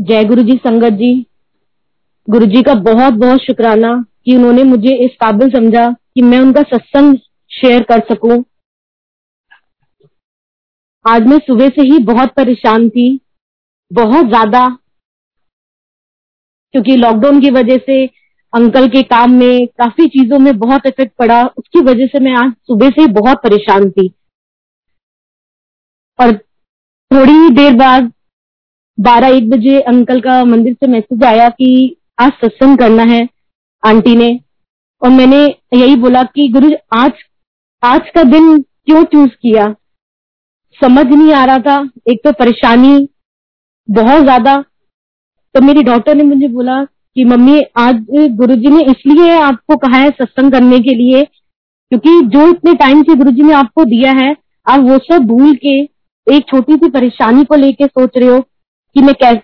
जय गुरु जी संगत जी। गुरु जी का बहुत बहुत शुक्राना कि उन्होंने मुझे इस काबिल समझा कि मैं उनका सत्संग शेयर कर सकूँ। आज मैं सुबह से ही बहुत परेशान थी, बहुत ज़्यादा, क्योंकि लॉकडाउन की वजह से अंकल के काम में काफ़ी चीज़ों में बहुत इफ़ेक्ट पड़ा। उसकी वजह से मैं आज सुबह से ही बहुत परेशान थी। और थोड़ी ही देर बाद बारह एक बजे अंकल का मंदिर से मैसेज आया कि आज सत्संग करना है आंटी ने। और मैंने यही बोला कि गुरु आज आज का दिन क्यों चूज़ किया? समझ नहीं आ रहा था। एक तो परेशानी बहुत ज़्यादा। तो मेरी डॉक्टर ने मुझे बोला कि मम्मी, आज गुरुजी ने इसलिए आपको कहा है सत्संग करने के लिए क्योंकि जो इतने टाइम से गुरुजी ने आपको दिया है, आप वो सब भूल के एक छोटी सी परेशानी को लेके सोच रहे हो। कि मैं कैस,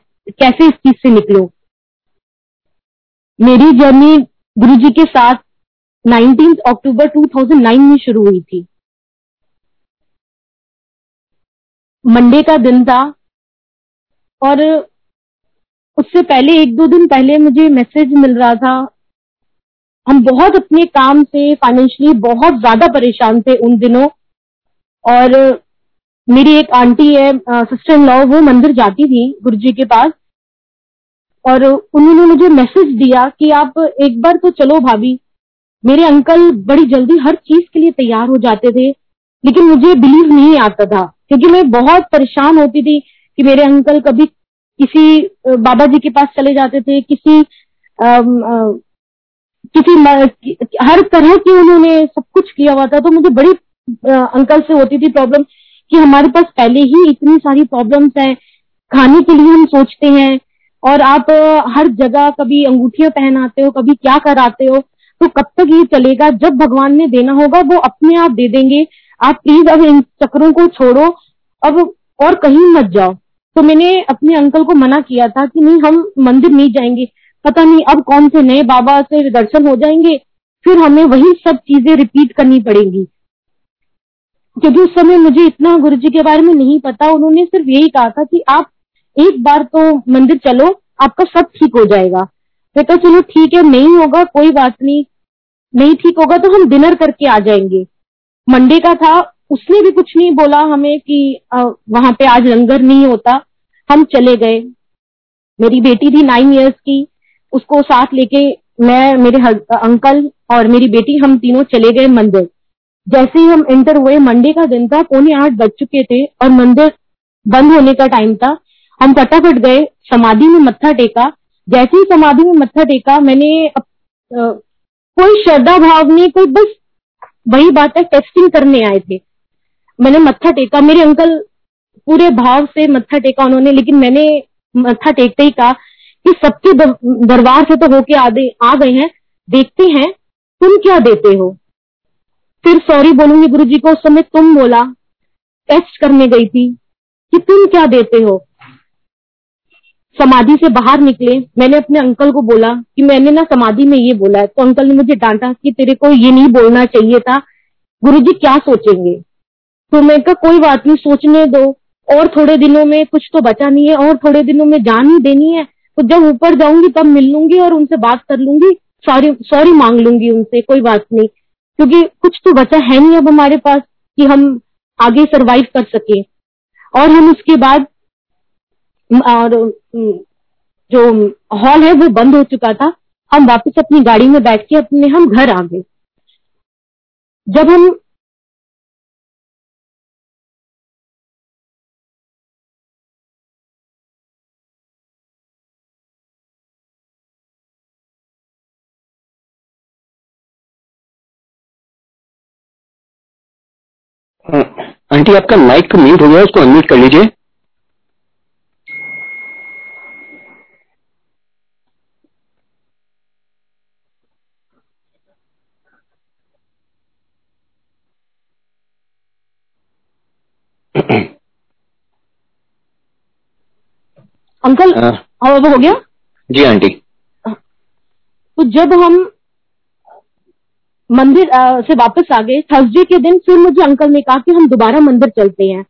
इस चीज़ से निकलू? मेरी जर्नी गुरु जी के साथ 19 अक्टूबर 2009 में शुरू हुई थी। मंडे का दिन था और उससे पहले एक दो दिन पहले मुझे मैसेज मिल रहा था। हम बहुत अपने काम से फाइनेंशियली बहुत ज़्यादा परेशान थे उन दिनों और मेरी एक आंटी है सिस्टर इन लॉ वो मंदिर जाती थी गुरु जी के पास और उन्होंने मुझे मैसेज दिया कि आप एक बार तो चलो भाभी। मेरे अंकल बड़ी जल्दी हर चीज़ के लिए तैयार हो जाते थे लेकिन मुझे बिलीव नहीं आता था क्योंकि मैं बहुत परेशान होती थी कि मेरे अंकल कभी किसी बाबा जी के पास चले जाते थे किसी आ, आ, किसी हर तरह की उन्होंने सब कुछ किया हुआ था तो मुझे बड़ी आ, अंकल से होती थी प्रॉब्लम कि हमारे पास पहले ही इतनी सारी प्रॉब्लम्स हैं, खाने के लिए हम सोचते हैं, और आप हर जगह कभी अंगूठियाँ पहनाते हो, कभी क्या कराते हो तो कब तक ये चलेगा? जब भगवान ने देना होगा, वो अपने आप दे देंगे। आप प्लीज़ अब इन चक्रों को छोड़ो, अब और कहीं मत जाओ। तो मैंने अपने अंकल को मना किया था कि नहीं, हम मंदिर नहीं जाएँगे। पता नहीं अब कौन से नए बाबा से दर्शन हो जाएँगे। फिर हमें वही सब चीज़ें रिपीट करनी पड़ेंगी। क्योंकि उस समय मुझे इतना गुरु जी के बारे में नहीं पता, उन्होंने सिर्फ़ यही कहा था कि आप एक बार तो मंदिर चलो, आपका सब ठीक हो जाएगा। मैं तो चलो ठीक है, नहीं होगा, कोई बात नहीं। नहीं ठीक होगा तो हम डिनर करके आ जाएँगे। मंडे का था, उसने भी कुछ नहीं बोला हमें कि वहाँ पे आज लंगर नहीं होता। हम चले गए। मेरी बेटी थी नाइन इयर्स की, उसको साथ लेके मैं, मेरे अंकल और मेरी बेटी, हम तीनों चले गए मंदिर। जैसे ही हम एंटर हुए मंडे का दिन था पौने आठ बज चुके थे और मंदिर बंद होने का टाइम था। हम फटाफट गए समाधि में मत्था टेका। जैसे ही समाधि में मत्था टेका मैंने अप, आ, कोई श्रद्धा भाव नहीं कोई बस वही बात है टेस्टिंग करने आए थे। मैंने मत्था टेका मेरे अंकल पूरे भाव से मत्था टेका उन्होंने लेकिन मैंने मत्था टेकते ही कहा कि सबके दरबार से तो होके आ, आ गए हैं देखते हैं तुम क्या देते हो? फिर सॉरी बोलूँगी गुरु जी को, उस समय तुम बोला टेस्ट करने गई थी कि तुम क्या देते हो। समाधि से बाहर निकले, मैंने अपने अंकल को बोला कि मैंने ना समाधि में ये बोला है। तो अंकल ने मुझे डांटा कि तेरे को ये नहीं बोलना चाहिए था गुरु जी क्या सोचेंगे? तो मैं कहा, कोई बात नहीं, सोचने दो। और थोड़े दिनों में कुछ तो बचा नहीं है, और थोड़े दिनों में जान ही देनी है। तो जब ऊपर जाऊँगी तब मिल लूँगी और उनसे बात कर लूँगी सॉरी सॉरी मांग लूँगी उनसे, कोई बात नहीं। क्योंकि कुछ तो बचा है नहीं अब हमारे पास कि हम आगे सरवाइव कर सके। और हम उसके बाद और जो हॉल है वो बंद हो चुका था। हम वापस अपनी गाड़ी में बैठ के अपने, हम घर आ गए। जब हम आंटी आपका माइक म्यूट हो गया उसको अनम्यूट कर लीजिए। अंकल अब हो गया? जी आंटी। तो जब हम मंदिर से वापस आ गए। थर्सडे के दिन फिर मुझे अंकल ने कहा कि हम दोबारा मंदिर चलते हैं।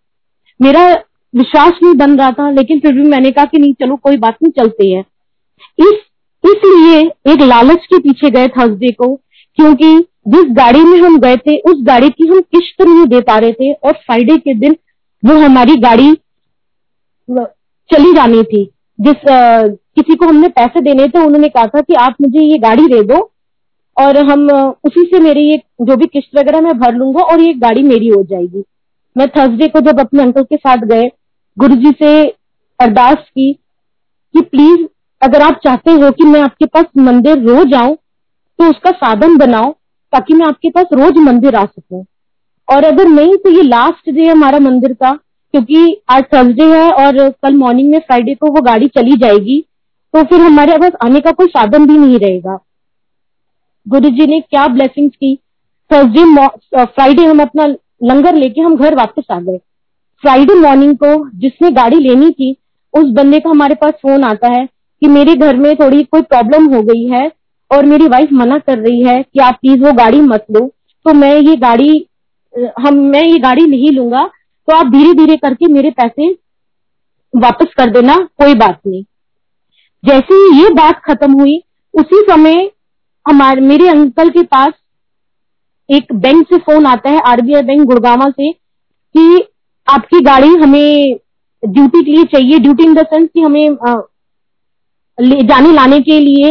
मेरा विश्वास नहीं बन रहा था लेकिन फिर भी मैंने कहा कि नहीं चलो कोई बात नहीं चलते हैं। इस इसलिए एक लालच के पीछे गए थर्सडे को क्योंकि जिस गाड़ी में हम गए थे उस गाड़ी की हम किश्त नहीं दे पा रहे थे और फ्राइडे के दिन वो हमारी गाड़ी चली जानी थी। जिस आ, किसी को हमने पैसे देने थे उन्होंने कहा था कि आप मुझे ये गाड़ी दे दो और हम उसी से मेरी ये, जो भी किस्त वगैरह मैं भर लूँगा और ये गाड़ी मेरी हो जाएगी। मैं थर्सडे को जब अपने अंकल के साथ गए गुरु जी से अरदास की कि प्लीज़ अगर आप चाहते हो कि मैं आपके पास मंदिर रोज आऊँ तो उसका साधन बनाओ ताकि मैं आपके पास रोज मंदिर आ सकूँ। और अगर नहीं तो ये लास्ट डे है हमारा मंदिर का क्योंकि आज थर्सडे है और कल मॉर्निंग में फ्राइडे को वो गाड़ी चली जाएगी तो फिर हमारे पास आने का कोई साधन भी नहीं रहेगा। गुरु जी ने क्या ब्लेसिंग की? थर्सडे फ्राइडे हम अपना लंगर लेके हम घर वापस आ गए। फ्राइडे मॉर्निंग को जिसने गाड़ी लेनी थी, उस बंदे का हमारे पास फ़ोन आता है कि मेरे घर में थोड़ी कोई प्रॉब्लम हो गई है और मेरी वाइफ मना कर रही है कि आप प्लीज़ वो गाड़ी मत लो। तो मैं ये गाड़ी हम, मैं ये गाड़ी नहीं लूँगा तो आप धीरे धीरे करके मेरे पैसे वापस कर देना, कोई बात नहीं। जैसे ही ये बात खत्म हुई, उसी समय हमारे, मेरे अंकल के पास एक बैंक से फ़ोन आता है, आरबीआई बैंक गुड़गावा से, कि आपकी गाड़ी हमें ड्यूटी के लिए चाहिए। ड्यूटी इन द सेंस कि हमें ले, जाने लाने के लिए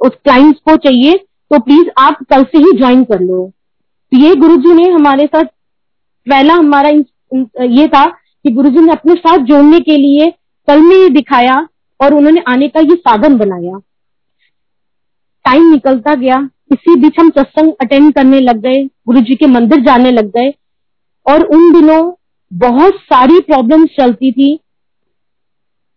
उस क्लाइंट्स को चाहिए। तो प्लीज़ आप कल से ही ज्वाइन कर लो। तो ये गुरुजी ने हमारे साथ, पहला हमारा ये था कि गुरुजी ने अपने साथ जोड़ने के लिए कल में दिखाया और उन्होंने आने का ये साधन बनाया। टाइम निकलता गया, इसी बीच हम सत्संग अटेंड करने लग गए गुरु जी के मंदिर जाने लग गए और उन दिनों बहुत सारी प्रॉब्लम्स चलती थी।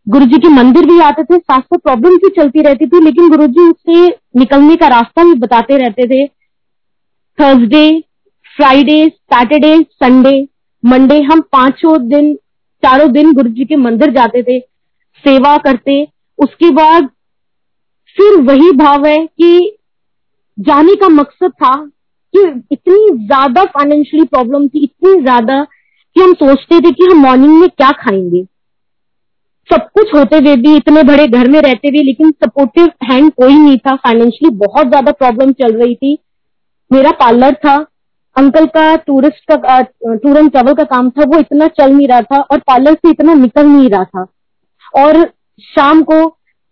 गुरु जी के मंदिर भी आते थे, साथ साथ प्रॉब्लम भी चलती रहती थी, लेकिन गुरु जी उससे निकलने का रास्ता भी बताते रहते थे। Thursday Friday Saturday Sunday Monday हम पाँचों दिन, चारों दिन गुरु जी के मंदिर जाते थे, सेवा करते। उसके बाद फिर वही भाव है कि जाने का मकसद था कि इतनी ज़्यादा फाइनेंशियली प्रॉब्लम थी, इतनी ज़्यादा कि हम सोचते थे कि हम मॉर्निंग में क्या खाएँगे। सब कुछ होते हुए भी, इतने बड़े घर में रहते हुए, लेकिन सपोर्टिव हैंड कोई नहीं था। फाइनेंशियली बहुत ज़्यादा प्रॉब्लम चल रही थी। मेरा पार्लर था अंकल का टूरिस्ट का टूर एंड ट्रेवल का काम था, वो इतना चल नहीं रहा था और पार्लर से इतना निकल नहीं रहा था। और शाम को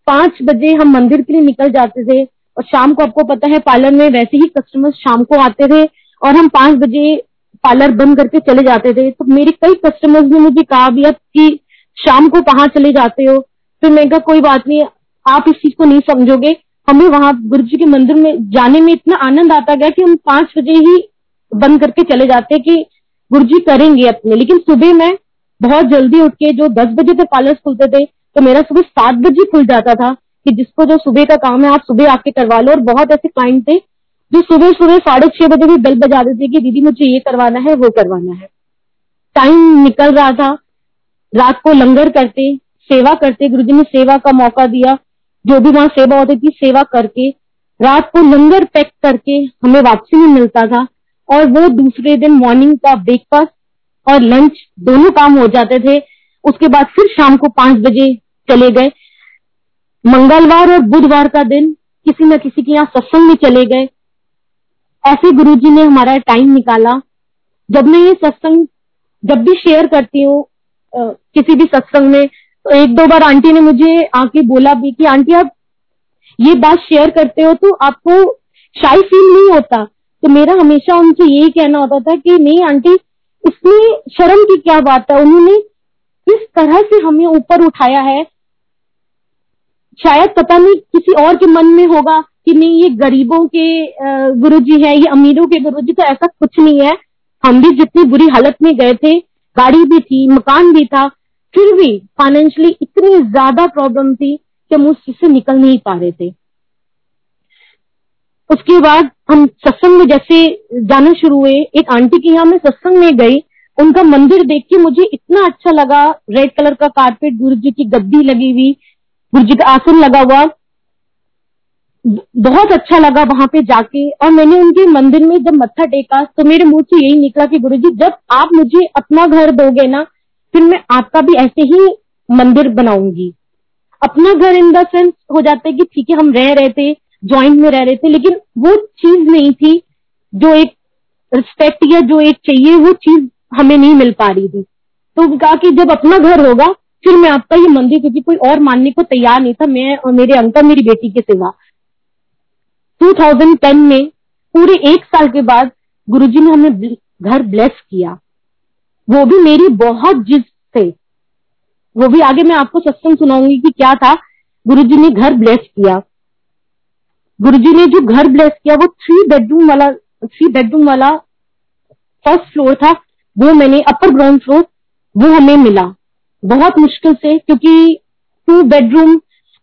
पाँच बजे हम मंदिर के लिए निकल जाते थे और शाम को आपको पता है पार्लर में वैसे ही कस्टमर्स शाम को आते थे और हम पाँच बजे पार्लर बंद करके चले जाते थे। तो मेरे कई कस्टमर्स ने मुझे कहा भी कि शाम को कहाँ चले जाते हो? फिर मैं कहा, कोई बात नहीं, आप इस चीज़ को नहीं समझोगे। हमें वहाँ गुरु जी के मंदिर में जाने में इतना आनंद आता गया कि हम पाँच बजे ही बंद करके चले जाते कि गुरु जी करेंगे अपने लेकिन सुबह में बहुत जल्दी उठ के, जो दस बजे तक पार्लर खुलते थे तो मेरा सुबह सात बजे खुल जाता था कि जिसको जो सुबह का काम है, आप सुबह आके करवा लो। और बहुत ऐसे क्लाइंट थे जो सुबह सुबह साढ़े छह बजे भी बेल बजा देते कि दीदी, मुझे ये करवाना है, वो करवाना है। टाइम निकल रहा था। रात को लंगर करते, सेवा करते। गुरु ने सेवा का मौका दिया। जो भी वहाँ सेवा होती थी, सेवा करके, रात को लंगर पैक करके हमें वापसी में मिलता था। और वो दूसरे दिन मॉर्निंग का ब्रेकफास्ट और लंच दोनों काम हो जाते थे। उसके बाद फिर शाम को पाँच बजे चले गए। मंगलवार और बुधवार का दिन किसी न किसी के यहाँ सत्संग में चले गए। ऐसे गुरुजी ने हमारा टाइम निकाला। जब मैं ये सत्संग, जब भी शेयर करती हूँ किसी भी सत्संग में तो एक दो बार आंटी ने मुझे आके बोला भी कि, आंटी, आप ये बात शेयर करते हो तो आपको शाई फील नहीं होता। तो मेरा हमेशा उनसे यही कहना होता था कि, नहीं, आंटी, इसमें शर्म की क्या बात है? उन्होंने किस तरह से हमें ऊपर उठाया है? शायद पता नहीं किसी और के मन में होगा कि नहीं, ये गरीबों के गुरु जी है, ये अमीरों के गुरु जी तो ऐसा कुछ नहीं है। हम भी जितनी बुरी हालत में गए थे, गाड़ी भी थी, मकान भी था, फिर भी फाइनेंशियली इतनी ज़्यादा प्रॉब्लम थी कि हम उस चीज़ से निकल नहीं पा रहे थे। उसके बाद हम सत्संग में जैसे जाना शुरू हुए। एक आंटी के यहाँ मैं सत्संग में गई। उनका मंदिर देख के मुझे इतना अच्छा लगा। रेड कलर का कारपेट गुरु जी की गद्दी लगी हुई। गुरु जी का आसन लगा हुआ। बहुत अच्छा लगा वहाँ पे जाके। और मैंने उनके मंदिर में जब मत्था टेका तो मेरे मुँह से यही निकला कि गुरु जी जब आप मुझे अपना घर दोगे ना, फिर मैं आपका भी ऐसे ही मंदिर बनाऊँगी। अपना घर इन द सेंस हो जाता है कि ठीक है, हम रह रहे थे ज्वाइंट में रह रहे थे, लेकिन वो चीज़ नहीं थी जो एक रिस्पेक्ट या जो एक चाहिए, वो चीज़ हमें नहीं मिल पा रही थी। तो कहा कि जब अपना घर होगा फिर मैं आपका ये मंदिर, क्योंकि कोई और मानने को तैयार नहीं था, मैं और मेरे अंकल, मेरी बेटी के सिवा। 2010 में, पूरे एक साल के बाद, गुरुजी ने हमें घर ब्लेस किया। वो भी मेरी बहुत जिद से। वो भी, आगे मैं आपको सत्संग सुनाऊँगी कि क्या था। गुरुजी ने घर ब्लेस किया। गुरुजी ने जो घर ब्लेस किया, वो थ्री बेडरूम वाला थ्री बेडरूम वाला फ़र्स्ट फ्लोर था। वो मैंने अपर ग्राउंड फ्लोर वो हमें मिला। बहुत मुश्किल से, क्योंकि टू बेडरूम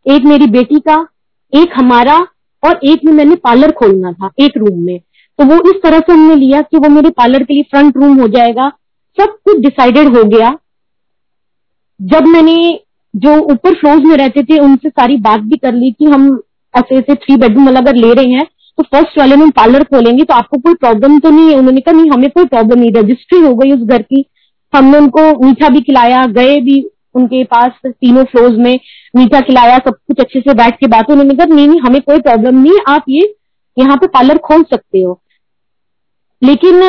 एक मेरी बेटी का, एक हमारा और एक में मैंने पार्लर खोलना था, एक रूम में। तो वो इस तरह से हमने लिया कि वो मेरे पार्लर के लिए फ्रंट रूम हो जाएगा। सब कुछ डिसाइडेड हो गया। जब मैंने जो ऊपर फ्लोर में रहते थे, उनसे सारी बात भी कर ली कि हम ऐसे ऐसे थ्री बेडरूम वाला अगर ले रहे हैं तो फ़र्स्ट वाले में पार्लर खोलेंगे तो आपको कोई प्रॉब्लम तो नहीं है। उन्होंने कहा, नहीं, हमें कोई प्रॉब्लम नहीं रजिस्ट्री हो गई उस घर की। हमने उनको मीठा भी खिलाया, गए भी उनके पास तीनों फ्लोर्स में, मीठा खिलाया, सब कुछ अच्छे से बैठ के बात उन्होंने कहा, नहीं नहीं, हमें कोई प्रॉब्लम नहीं, आप ये, यहाँ पे पार्लर खोल सकते हो। लेकिन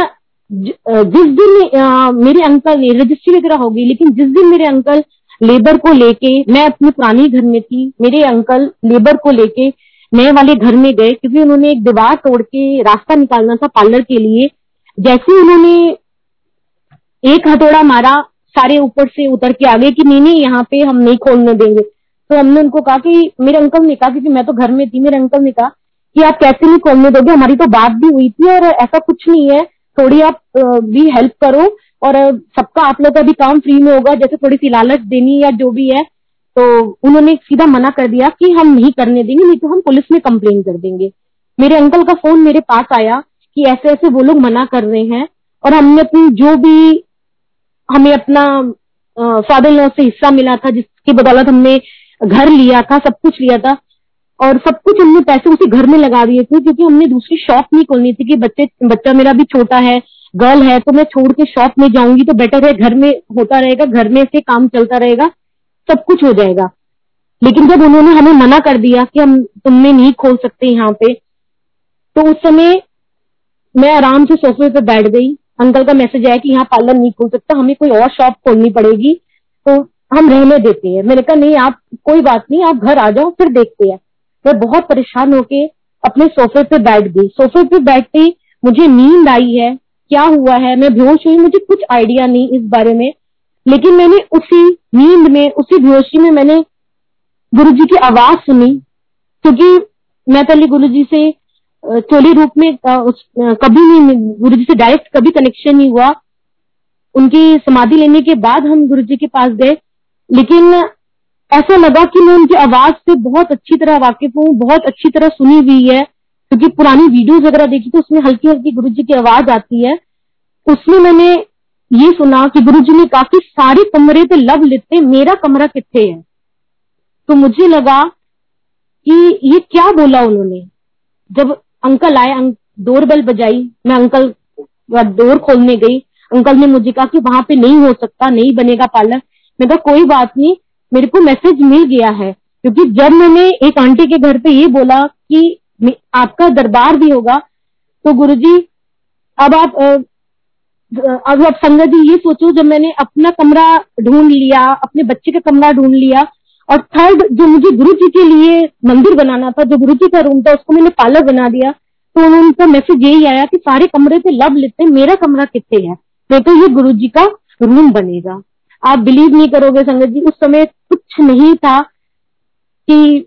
जिस दिन मेरे अंकल ने रजिस्ट्री वगैरह होगी, लेकिन जिस दिन मेरे अंकल लेबर को लेके, मैं अपने पुरानी घर में थी, मेरे अंकल लेबर को लेके नए वाले घर में गए, क्योंकि उन्होंने एक दीवार तोड़ के रास्ता निकालना था पार्लर के लिए। जैसे उन्होंने एक हथौड़ा मारा, सारे ऊपर से उतर के आगे कि नहीं नहीं, यहाँ पे हम नहीं खोलने देंगे। तो हमने उनको कहा कि, मेरे अंकल ने कहा क्योंकि मैं तो घर में थी, मेरे अंकल ने कहा कि आप कैसे नहीं खोलने दोगे? हमारी तो बात भी हुई थी और ऐसा कुछ नहीं है। थोड़ी आप भी हेल्प करो और सबका आप लोग का भी काम फ्री में होगा, जैसे थोड़ी सी लालच देनी या जो भी है। तो उन्होंने सीधा मना कर दिया कि हम नहीं करने देंगे, नहीं तो हम पुलिस में कंप्लेन कर देंगे। मेरे अंकल का फ़ोन मेरे पास आया कि ऐसे ऐसे वो लोग मना कर रहे हैं और हमने अपनी जो भी हमें अपना फादर लॉ से हिस्सा मिला था, जिसकी बदौलत हमने घर लिया था, सब कुछ लिया था, और सब कुछ हमने पैसे उसी घर में लगा दिए थे, क्योंकि हमने दूसरी शॉप नहीं खोलनी थी कि बच्चे, बच्चा मेरा भी छोटा है गर्ल है तो मैं छोड़ के शॉप में जाऊँगी तो बेटर है, घर में होता रहेगा, घर में से काम चलता रहेगा, सब कुछ हो जाएगा। लेकिन जब उन्होंने हमें मना कर दिया कि हम तुमने नहीं खोल सकते यहाँ पे तो उस समय मैं आराम से सोफे पे बैठ गई अंकल का मैसेज आया कि यहाँ पार्लर नहीं खोल सकता, हमें कोई और शॉप खोलनी पड़ेगी तो हम रहने देते हैं। मैंने कहा, नहीं, आप कोई बात नहीं, आप घर आ जाओ, फिर देखते हैं। मैं बहुत परेशान होके अपने सोफे पे बैठ गई। सोफे पे बैठते ही मुझे नींद आई है, क्या हुआ है, मैं बेहोश हुई, मुझे कुछ आइडिया नहीं इस बारे में, लेकिन मैंने उसी नींद में, उसी बेहोशी में मैंने गुरु जी की आवाज़ सुनी, क्योंकि मैं पहले गुरु जी से चोली रूप में उस, कभी नहीं गुरु जी से डायरेक्ट कभी कनेक्शन नहीं हुआ। उनकी समाधि लेने के बाद हम गुरु जी के पास गए। लेकिन ऐसा लगा कि मैं उनकी आवाज़ से बहुत अच्छी तरह वाकिफ हूँ बहुत अच्छी तरह सुनी हुई है। क्योंकि पुरानी वीडियोस वगैरह देखी तो उसमें हल्की हल्की गुरु जी की आवाज़ आती है। उसमें मैंने ये सुना कि गुरु जी ने काफ़ी सारे कमरे पे लव लेते मेरा कमरा कितने है? तो मुझे लगा कि ये क्या बोला उन्होंने? जब अंकल आए डोर बेल बजाई। मैं अंकल डोर खोलने गई। अंकल ने मुझे कहा कि वहाँ पे नहीं हो सकता, नहीं बनेगा पार्लर। मैं कहा, कोई बात नहीं, मेरे को मैसेज मिल गया है। क्योंकि जब मैंने एक आंटी के घर पे ये बोला कि आपका दरबार भी होगा तो गुरुजी, अब आप अब आप संगत जी, ये सोचो, जब मैंने अपना कमरा ढूंढ लिया, अपने बच्चे का कमरा ढूंढ लिया और थर्ड जो मुझे गुरु जी के लिए मंदिर बनाना था, जो गुरु जी का रूम था, उसको मैंने पार्लर बना दिया। तो उनका मैसेज यही आया कि सारे कमरे पे लब लेते हैं, मेरा कमरा कितने है? नहीं तो ये गुरु जी का रूम बनेगा। आप बिलीव नहीं करोगे संगत जी, उस समय कुछ नहीं था कि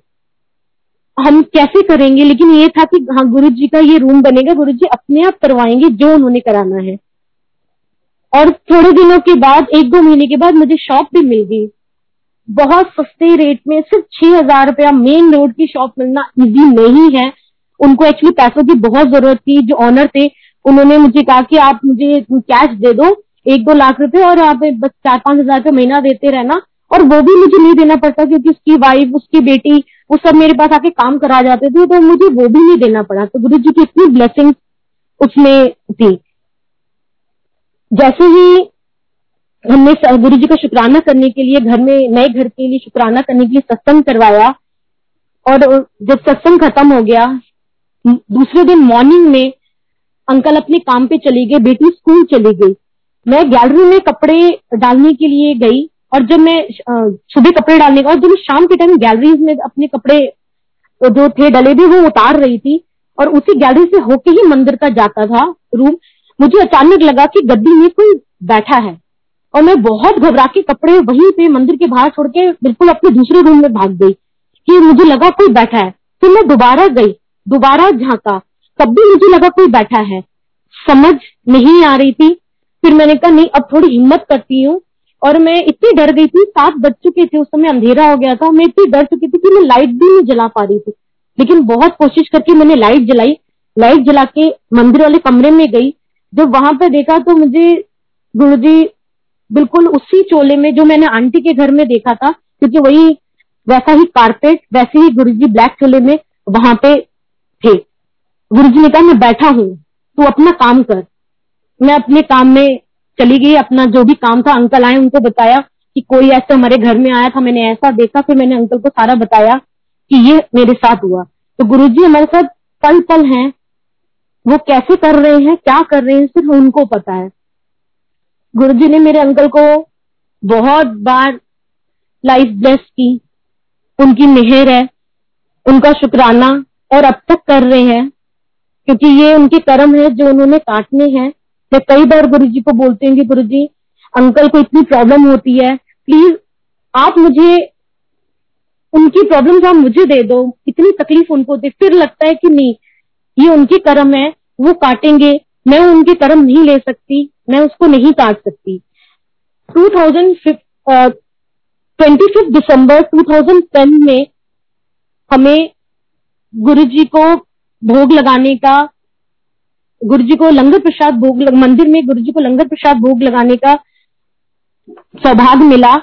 हम कैसे करेंगे, लेकिन ये था कि हाँ गुरु जी का ये रूम बनेगा, गुरु जी अपने आप करवाएँगे जो उन्होंने कराना है। और थोड़े दिनों के बाद, एक दो महीने के बाद मुझे शॉप भी मिल गई। बहुत सस्ते रेट में सिर्फ़ छह हज़ार रुपया मेन रोड की शॉप मिलना इजी नहीं है। उनको एक्चुअली पैसों की बहुत ज़रूरत थी, जो ऑनर थे, उन्होंने मुझे कहा कि आप मुझे कैश दे दो, एक दो लाख रुपए, और आप बस चार पाँच हज़ार रुपये महीना देते रहना। और वो भी मुझे नहीं देना पड़ता, क्योंकि उसकी वाइफ उसकी बेटी, वो सब मेरे पास आके काम करा जाते थे तो मुझे वो भी नहीं देना पड़ा। तो गुरु जी की इतनी ब्लेसिंग उसमें थी जैसे ही हमने गुरु जी का शुक्राना करने के लिए घर में, नए घर के लिए शुक्राना करने के लिए सत्संग करवाया। और जब सत्संग खत्म हो गया दूसरे दिन मॉर्निंग में अंकल अपने काम पे चली गए, बेटी स्कूल चली गई। मैं गैलरी में कपड़े डालने के लिए गई और जब मैं सुबह कपड़े डालने का और जब शाम के टाइम गैलरी में अपने कपड़े जो थे डले भी वो उतार रही थी और उसी गैलरी से होके ही मंदिर का जाता था रूम मुझे अचानक लगा कि गद्दी में कोई बैठा है। और मैं बहुत घबरा के कपड़े वहीं पे मंदिर के बाहर छोड़ के बिल्कुल अपने दूसरे रूम में भाग गई कि मुझे लगा कोई बैठा है। फिर मैं दोबारा गई, दोबारा झांका। तब भी मुझे लगा कोई बैठा है। समझ नहीं आ रही थी। फिर मैंने कहा, नहीं, अब थोड़ी हिम्मत करती हूँ। और मैं इतनी डर गई थी, सात बज चुके थे, उस समय अंधेरा हो गया था। मैं इतनी डर चुकी थी कि मैं लाइट भी नहीं जला पा रही थी। लेकिन बहुत कोशिश करके मैंने लाइट जलाई। लाइट जला के मंदिर वाले कमरे में गई। जब वहाँ पर देखा तो मुझे गुरु जी बिल्कुल उसी चोले में जो मैंने आंटी के घर में देखा था, क्योंकि वही वैसा ही कारपेट वैसे ही गुरु जी ब्लैक चोले में वहाँ पे थे। गुरु जी ने कहा, मैं बैठा हूँ, तू अपना काम कर। मैं अपने काम में चली गई, अपना जो भी काम था, अंकल आए, उनको बताया कि कोई ऐसा हमारे घर में आया था, मैंने ऐसा देखा, फिर मैंने अंकल को सारा बताया कि ये मेरे साथ हुआ। तो गुरु जी हमारे साथ पल पल हैं, वो कैसे कर रहे हैं, क्या कर रहे हैं, सिर्फ़ उनको पता है। गुरु जी ने मेरे अंकल को बहुत बार लाइफ ब्लेस की। उनकी मेहर है, उनका शुक्राना और अब तक कर रहे हैं, क्योंकि ये उनके कर्म है जो उन्होंने काटने हैं। मैं कई बार गुरु जी को बोलते हैं कि गुरु जी अंकल को इतनी प्रॉब्लम होती है प्लीज़ आप मुझे, उनकी प्रॉब्लम आप मुझे दे दो, इतनी तकलीफ़ उनको दे। फिर लगता है कि नहीं, ये उनके कर्म है, वो काटेंगे, मैं उनके कर्म नहीं ले सकती। मैं उसको नहीं काट सकती। ट्वेंटी फिफ्थ दिसंबर 2010 में हमें गुरु जी को भोग लगाने का गुरु जी को लंगर प्रसाद भोग लग, मंदिर में गुरु जी को लंगर प्रसाद भोग लगाने का सौभाग्य मिला।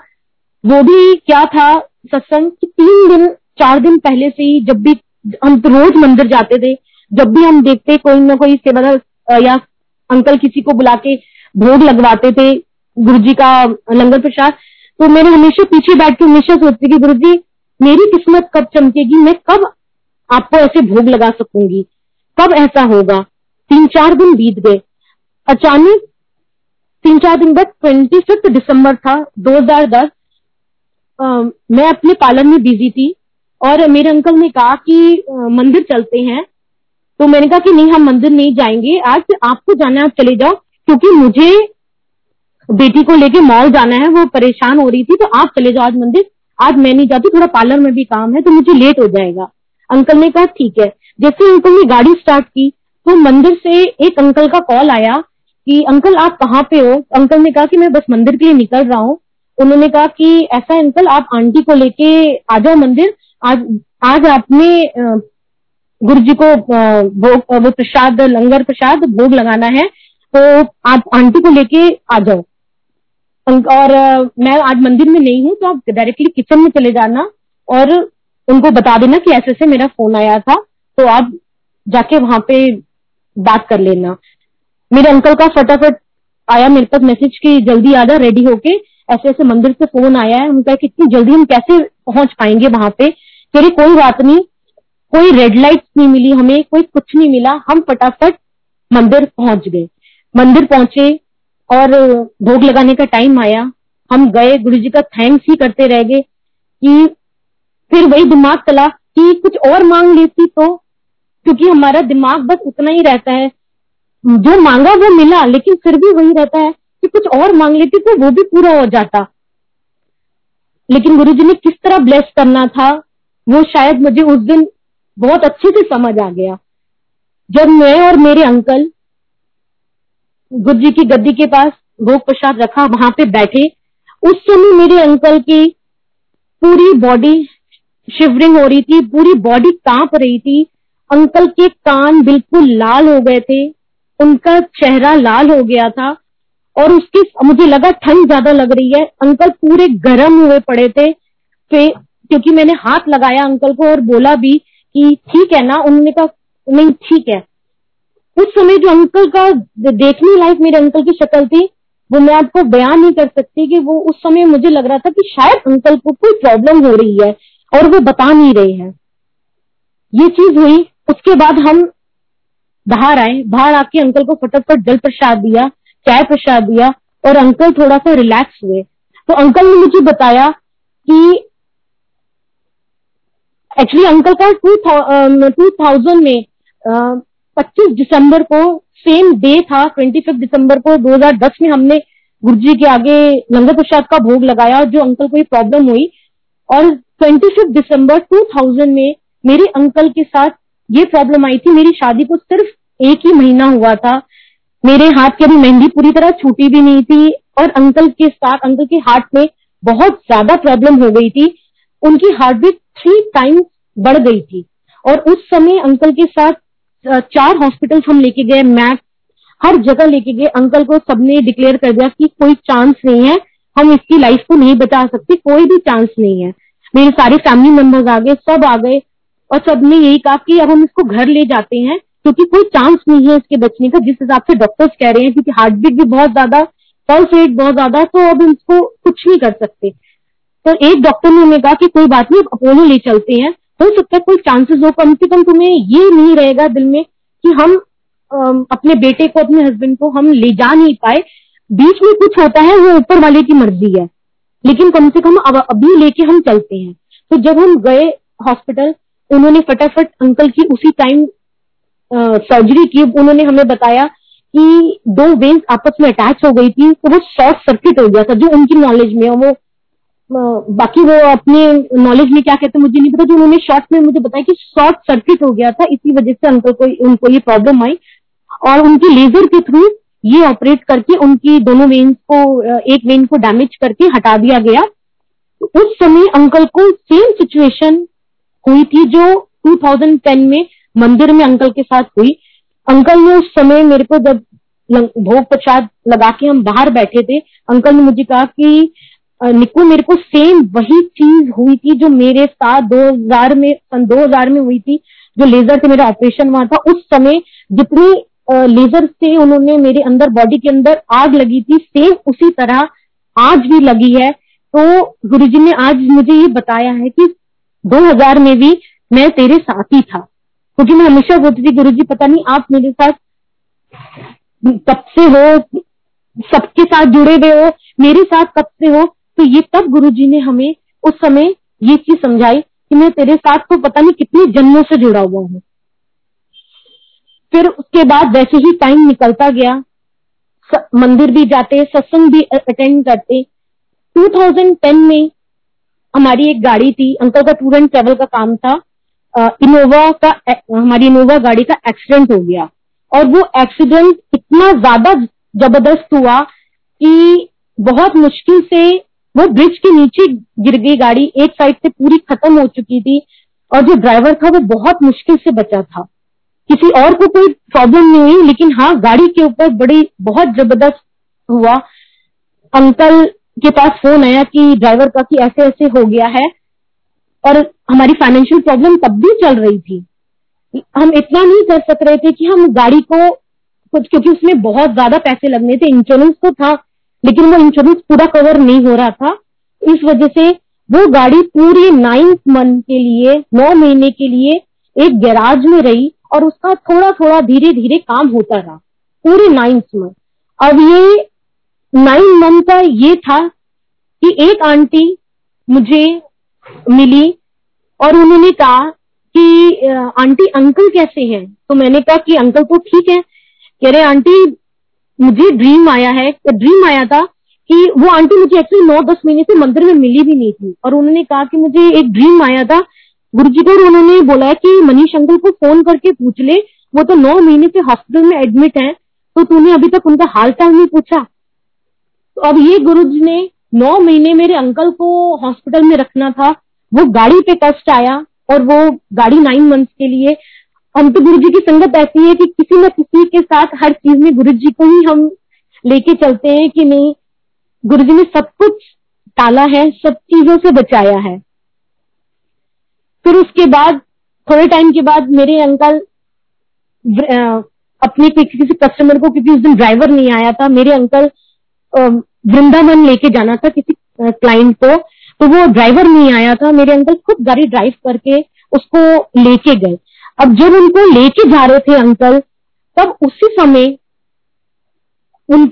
वो भी क्या था सत्संग कि तीन दिन चार दिन पहले से ही जब भी हम तो रोज मंदिर जाते थे जब भी हम देखते कोई ना कोई सेवादार या अंकल किसी को बुला के भोग लगवाते थे गुरु जी का लंगर प्रसाद। तो मैंने हमेशा पीछे बैठ के हमेशा सोचती कि गुरु जी मेरी किस्मत कब चमकेगी? मैं कब आपको ऐसे भोग लगा सकूँगी? कब ऐसा होगा? तीन चार दिन बीत गए। अचानक तीन चार दिन बाद ट्वेंटी फिफ्थ दिसंबर था 2010 आ, मैं अपने पालन में बिज़ी थी और मेरे अंकल ने कहा कि आ, मंदिर चलते हैं। तो मैंने कहा कि नहीं हम मंदिर नहीं जाएँगे। आज आपको जाना आप चले जाओ। क्योंकि मुझे बेटी को लेके मॉल जाना है, वो परेशान हो रही थी तो आप चले जाओ आज मंदिर। आज मैं नहीं जाती, थोड़ा पार्लर में भी काम है तो मुझे लेट हो जाएगा। अंकल ने कहा, ठीक है। जैसे अंकल ने गाड़ी स्टार्ट की तो मंदिर से एक अंकल का कॉल आया कि, अंकल, आप कहाँ पे हो? अंकल ने कहा कि, मैं बस मंदिर के लिए निकल रहा हूँ। उन्होंने कहा कि, ऐसा अंकल, आप आंटी को लेके आ जाओ मंदिर। आज आज आपने गुरु जी को भोग, वो प्रसाद, लंगर प्रसाद, भोग लगाना है। तो आप आंटी को लेके आ जाओ। और मैं आज मंदिर में नहीं हूँ तो आप डायरेक्टली किचन में चले जाना और उनको बता देना कि ऐसे ऐसे मेरा फ़ोन आया था तो आप जाके वहाँ पे बात कर लेना। मेरे अंकल का फटाफट आया मेरे पास मैसेज की जल्दी आ जा रेडी होके। ऐसे ऐसे मंदिर से फ़ोन आया है, उनका कितनी जल्दी हम कैसे पहुँच पाएँगे वहाँ पे? तेरी कोई बात नहीं, कोई रेड लाइट नहीं मिली हमें, कोई कुछ नहीं मिला, हम फटाफट मंदिर पहुँच गए। मंदिर पहुँचे और भोग लगाने का टाइम आया। हम गए गुरु जी का थैंक्स ही करते रह गए कि फिर वही दिमाग चला कि कुछ और मांग लेती तो क्योंकि हमारा दिमाग बस उतना ही रहता है। जो मांगा वो मिला, लेकिन फिर भी वही रहता है कि कुछ और मांग लेती तो वो भी पूरा हो जाता। लेकिन गुरु जी ने किस तरह ब्लेस करना था, वो शायद मुझे उस दिन बहुत अच्छे से समझ आ गया। जब मैं और मेरे अंकल गुरु जी की गद्दी के पास भोग प्रसाद रखा, वहाँ पे बैठे। उस समय मेरे अंकल की पूरी बॉडी शिवरिंग हो रही थी, पूरी बॉडी काँप रही थी। अंकल के कान बिल्कुल लाल हो गए थे, उनका चेहरा लाल हो गया था और उसकी, मुझे लगा ठंड ज़्यादा लग रही है। अंकल पूरे गर्म हुए पड़े थे क्योंकि मैंने हाथ लगाया अंकल को और बोला भी कि, ठीक है ना? उन्होंने कहा, नहीं, ठीक है। उस समय जो अंकल का देखने लायक मेरे अंकल की शक्ल थी, वो मैं आपको बयान नहीं कर सकती कि वो उस समय मुझे लग रहा था कि शायद अंकल को कोई प्रॉब्लम हो रही है और वो बता नहीं रहे हैं। ये चीज़ हुई, उसके बाद हम बाहर आए। बाहर आके अंकल को फटाफट जल प्रसाद दिया, चाय प्रसाद दिया और अंकल थोड़ा सा रिलैक्स हुए। तो अंकल ने मुझे बताया कि एक्चुअली अंकल का टू थाउज़ेंड में पच्चीस दिसंबर को सेम डे था ट्वेंटी फिफ्थ दिसंबर को 2010 में हमने गुरु जी के आगे लंगर प्रसाद का भोग लगाया, जो अंकल को ये प्रॉब्लम हुई। और ट्वेंटी फिफ्थ दिसंबर 2000 में मेरे अंकल के साथ ये प्रॉब्लम आई थी। मेरी शादी को सिर्फ़ एक ही महीना हुआ था। मेरे हाथ की अभी मेहंदी पूरी तरह छूटी भी नहीं थी और अंकल के साथ, अंकल के हार्ट में बहुत ज़्यादा प्रॉब्लम हो गई थी। उनकी हार्ट बीट थ्री टाइम्स बढ़ गई थी। और उस समय अंकल के साथ चार हॉस्पिटल्स हम लेके गए मैक हर जगह लेके गए। अंकल को सबने डिक्लेयर कर दिया कि कोई चांस नहीं है, हम इसकी लाइफ को नहीं बचा सकते, कोई भी चांस नहीं है। मेरे सारे फैमिली मेंबर्स आ गए, सब आ गए और सबने यही कहा कि अब हम इसको घर ले जाते हैं, क्योंकि कोई चांस नहीं है इसके बचने का, जिस हिसाब से डॉक्टर्स कह रहे हैं, क्योंकि हार्ट बीट भी बहुत ज़्यादा पल्स रेट बहुत ज़्यादा तो अब इसको कुछ नहीं कर सकते। तो एक डॉक्टर ने हमें कहा कि कोई बात नहीं अपोलो ले चलते हैं। हो सकता है कोई चांसेस हो, कम से कम तुम्हें ये नहीं रहेगा दिल में कि हम अपने बेटे को, अपने हस्बैंड को हम ले जा नहीं पाए। बीच में कुछ होता है, वो ऊपर वाले की मर्ज़ी है। लेकिन कम से कम अब, अभी लेके हम चलते हैं। तो जब हम गए हॉस्पिटल उन्होंने फटाफट अंकल की उसी टाइम सर्जरी की। उन्होंने हमें बताया कि दो वेन्स आपस में अटैच हो गई थी तो वो शॉर्ट सर्किट हो गया था, जो उनकी नॉलेज में वो बाकी वो अपने नॉलेज में क्या कहते हैं मुझे नहीं पता, जो उन्होंने शॉर्ट में मुझे बताया कि शॉर्ट सर्किट हो गया था, इसी वजह से अंकल को उनको ये प्रॉब्लम आई। और उनकी लेजर के थ्रू ये ऑपरेट करके उनकी दोनों वेन्स को एक वेन को डैमेज करके हटा दिया गया। उस समय अंकल को सेम सिचुएशन हुई थी जो 2010 में मंदिर में अंकल के साथ हुई। अंकल ने उस समय मेरे को जब भोग प्रसाद लगा के हम बाहर बैठे थे अंकल ने मुझे कहा कि निकू, मेरे को सेम वही चीज़ हुई थी जो मेरे साथ 2000 में, सन 2000 में हुई थी, जो लेजर से मेरा ऑपरेशन हुआ था। उस समय जितनी लेजर से उन्होंने मेरे अंदर बॉडी के अंदर आग लगी थी सेम उसी तरह आज भी लगी है। तो गुरुजी ने आज मुझे ये बताया है कि 2000 में भी मैं तेरे साथ ही था। क्योंकि मैं हमेशा बोलती थी, गुरु जी, पता नहीं आप मेरे साथ कब से हो, सबके साथ जुड़े हुए हो, मेरे साथ कब से हो तो ये तब गुरु जी ने हमें उस समय ये चीज़ समझाई कि मैं तेरे साथ तो पता नहीं कितने जन्मों से जुड़ा हुआ हूँ। फिर उसके बाद वैसे ही टाइम निकलता गया। मंदिर भी जाते, सत्संग भी अटेंड करते। 2010 में हमारी एक गाड़ी थी अंकल का टूर एंड ट्रेवल का काम था। इनोवा का हमारी इनोवा गाड़ी का एक्सीडेंट हो गया। और वो एक्सीडेंट इतना ज़्यादा ज़बरदस्त हुआ कि बहुत मुश्किल से वो ब्रिज के नीचे गिर गई गाड़ी एक साइड से पूरी खत्म हो चुकी थी और जो ड्राइवर था वो बहुत मुश्किल से बचा था। किसी और को कोई प्रॉब्लम नहीं हुई लेकिन हाँ गाड़ी के ऊपर बड़ी, बहुत ज़बरदस्त हुआ। अंकल के पास फ़ोन आया कि ड्राइवर का कि ऐसे ऐसे हो गया है और हमारी फाइनेंशियल प्रॉब्लम तब भी चल रही थी। हम इतना नहीं कर सक रहे थे कि हम गाड़ी को कुछ क्योंकि उसमें बहुत ज़्यादा पैसे लगने थे इंश्योरेंस तो था लेकिन वो इंश्योरेंस पूरा कवर नहीं हो रहा था। इस वजह से वो गाड़ी पूरी नाइन्थ मंथ के लिए, नौ महीने के लिए एक गैराज में रही और उसका थोड़ा थोड़ा धीरे धीरे काम होता रहा, पूरे नाइन्थ मंथ अब ये नाइन मंथ का ये था कि एक आंटी मुझे मिली और उन्होंने कहा कि आंटी, अंकल कैसे हैं? तो मैंने कहा कि, अंकल तो ठीक है। कह रहे, आंटी मुझे ड्रीम आया है ड्रीम आया था कि वो आंटी मुझे एक्चुअली नौ दस महीने से मंदिर में मिली भी नहीं थी। और उन्होंने कहा कि मुझे एक ड्रीम आया था। गुरु जी को उन्होंने बोला कि, मनीष अंकल को फ़ोन करके पूछ ले। वो तो नौ महीने से हॉस्पिटल में एडमिट है तो तूने अभी तक उनका हाल चाल नहीं पूछा? तो अब ये गुरु जी ने नौ महीने मेरे अंकल को हॉस्पिटल में रखना था। वो गाड़ी पे कष्ट आया और वो गाड़ी नाइन मंथ्स के लिए हम तो गुरु जी की संगत ऐसी है कि किसी न किसी के साथ हर चीज़ में गुरु जी को ही हम लेके चलते हैं कि नहीं गुरु जी ने सब कुछ टाला है, सब चीज़ों से बचाया है। फिर उसके बाद, थोड़े टाइम के बाद मेरे अंकल अपने किसी कस्टमर को क्योंकि उस दिन ड्राइवर नहीं आया था, मेरे अंकल वृंदावन लेके जाना था किसी क्लाइंट को तो वो ड्राइवर नहीं आया था, मेरे अंकल खुद गाड़ी ड्राइव करके उसको लेके गए। अब जब उनको लेके जा रहे थे अंकल, तब उसी समय उन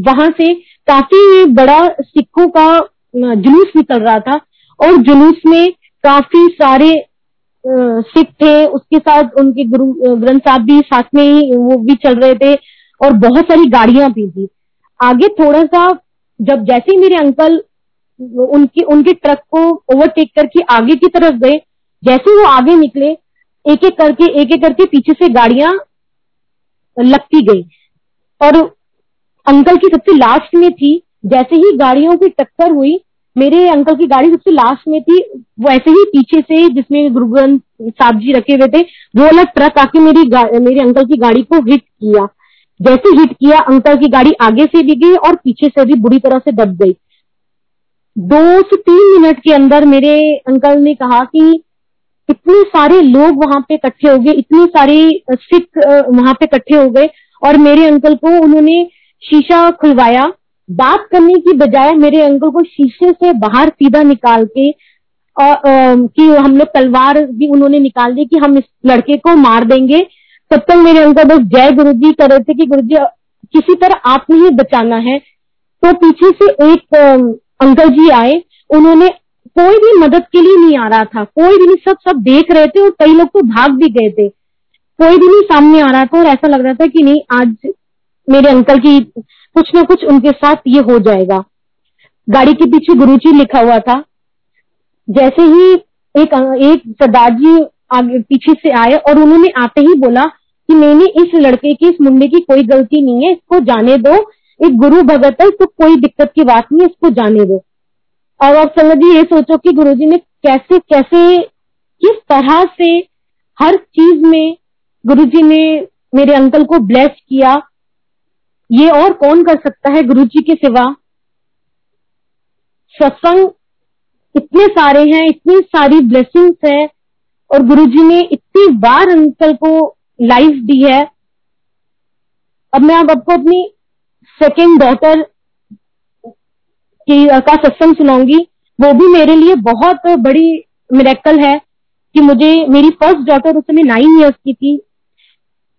वहाँ से काफ़ी बड़ा सिखों का जुलूस निकल रहा था और जुलूस में काफ़ी सारे सिख थे, उसके साथ उनके गुरु ग्रंथ साहब भी साथ में ही, वो भी चल रहे थे और बहुत सारी गाड़ियाँ भी थी। आगे थोड़ा सा, जब जैसे ही मेरे अंकल उनकी, उनके ट्रक को ओवरटेक करके आगे की तरफ़ गए, जैसे वो आगे निकले एक एक करके एक एक करके पीछे से गाड़ियाँ लगती गई। और अंकल की सबसे लास्ट में थी, जैसे ही गाड़ियों की टक्कर हुई, मेरे अंकल की गाड़ी सबसे लास्ट में थी वैसे ही पीछे से, जिसमें गुरु ग्रंथ साहब जी रखे हुए थे, वो अलग ट्रक आके मेरी मेरे अंकल की गाड़ी को हिट किया। जैसे हिट किया, अंकल की गाड़ी आगे से भी गई और पीछे से भी बुरी तरह से दब गई। दो से तीन मिनट के अंदर मेरे अंकल ने कहा कि इतने सारे लोग वहाँ पे इकट्ठे हो गए, इतने सारे सिख वहाँ पे इकट्ठे हो गए और मेरे अंकल को उन्होंने शीशा खुलवाया। बात करने की बजाय मेरे अंकल को शीशे से बाहर सीधा निकाल के और कि हम लोग तलवार भी उन्होंने निकाल दी कि हम इस लड़के को मार देंगे। तब तक मेरे अंकल बस जय गुरु जी कर रहे थे कि गुरु जी किसी तरह आपने ही बचाना है। तो पीछे से एक अंकल जी आए, उन्होंने कोई भी मदद के लिए नहीं आ रहा था। कोई भी नहीं, सब सब देख रहे थे और कई लोग तो भाग भी गए थे। कोई भी नहीं सामने आ रहा था और ऐसा लग रहा था कि नहीं, आज मेरे अंकल की कुछ ना कुछ उनके साथ ये हो जाएगा। गाड़ी के पीछे गुरुजी लिखा हुआ था। जैसे ही एक एक सरदार जी आगे, पीछे से आए और उन्होंने आते ही बोला कि मैंने इस लड़के की, इस मुंडे की कोई गलती नहीं है, इसको जाने दो। एक गुरु भगत है, इसको कोई दिक्कत की बात नहीं है, इसको जाने दो। और आप जी ये सोचो कि गुरुजी ने कैसे कैसे, किस तरह से हर चीज़ में गुरुजी ने मेरे अंकल को ब्लेस किया। ये और कौन कर सकता है गुरु जी के सिवा? सत्संग इतने सारे हैं, इतनी सारी ब्लेसिंग्स है और गुरु जी ने इतनी बार अंकल को लाइफ दी है। अब मैं आपको अपनी सेकेंड डॉटर की का सत्संग सुनाऊँगी वो भी मेरे लिए बहुत बड़ी मेरेकल है कि मुझे मेरी फ़र्स्ट डॉटर उस समय नाइन ईयर्स की थी।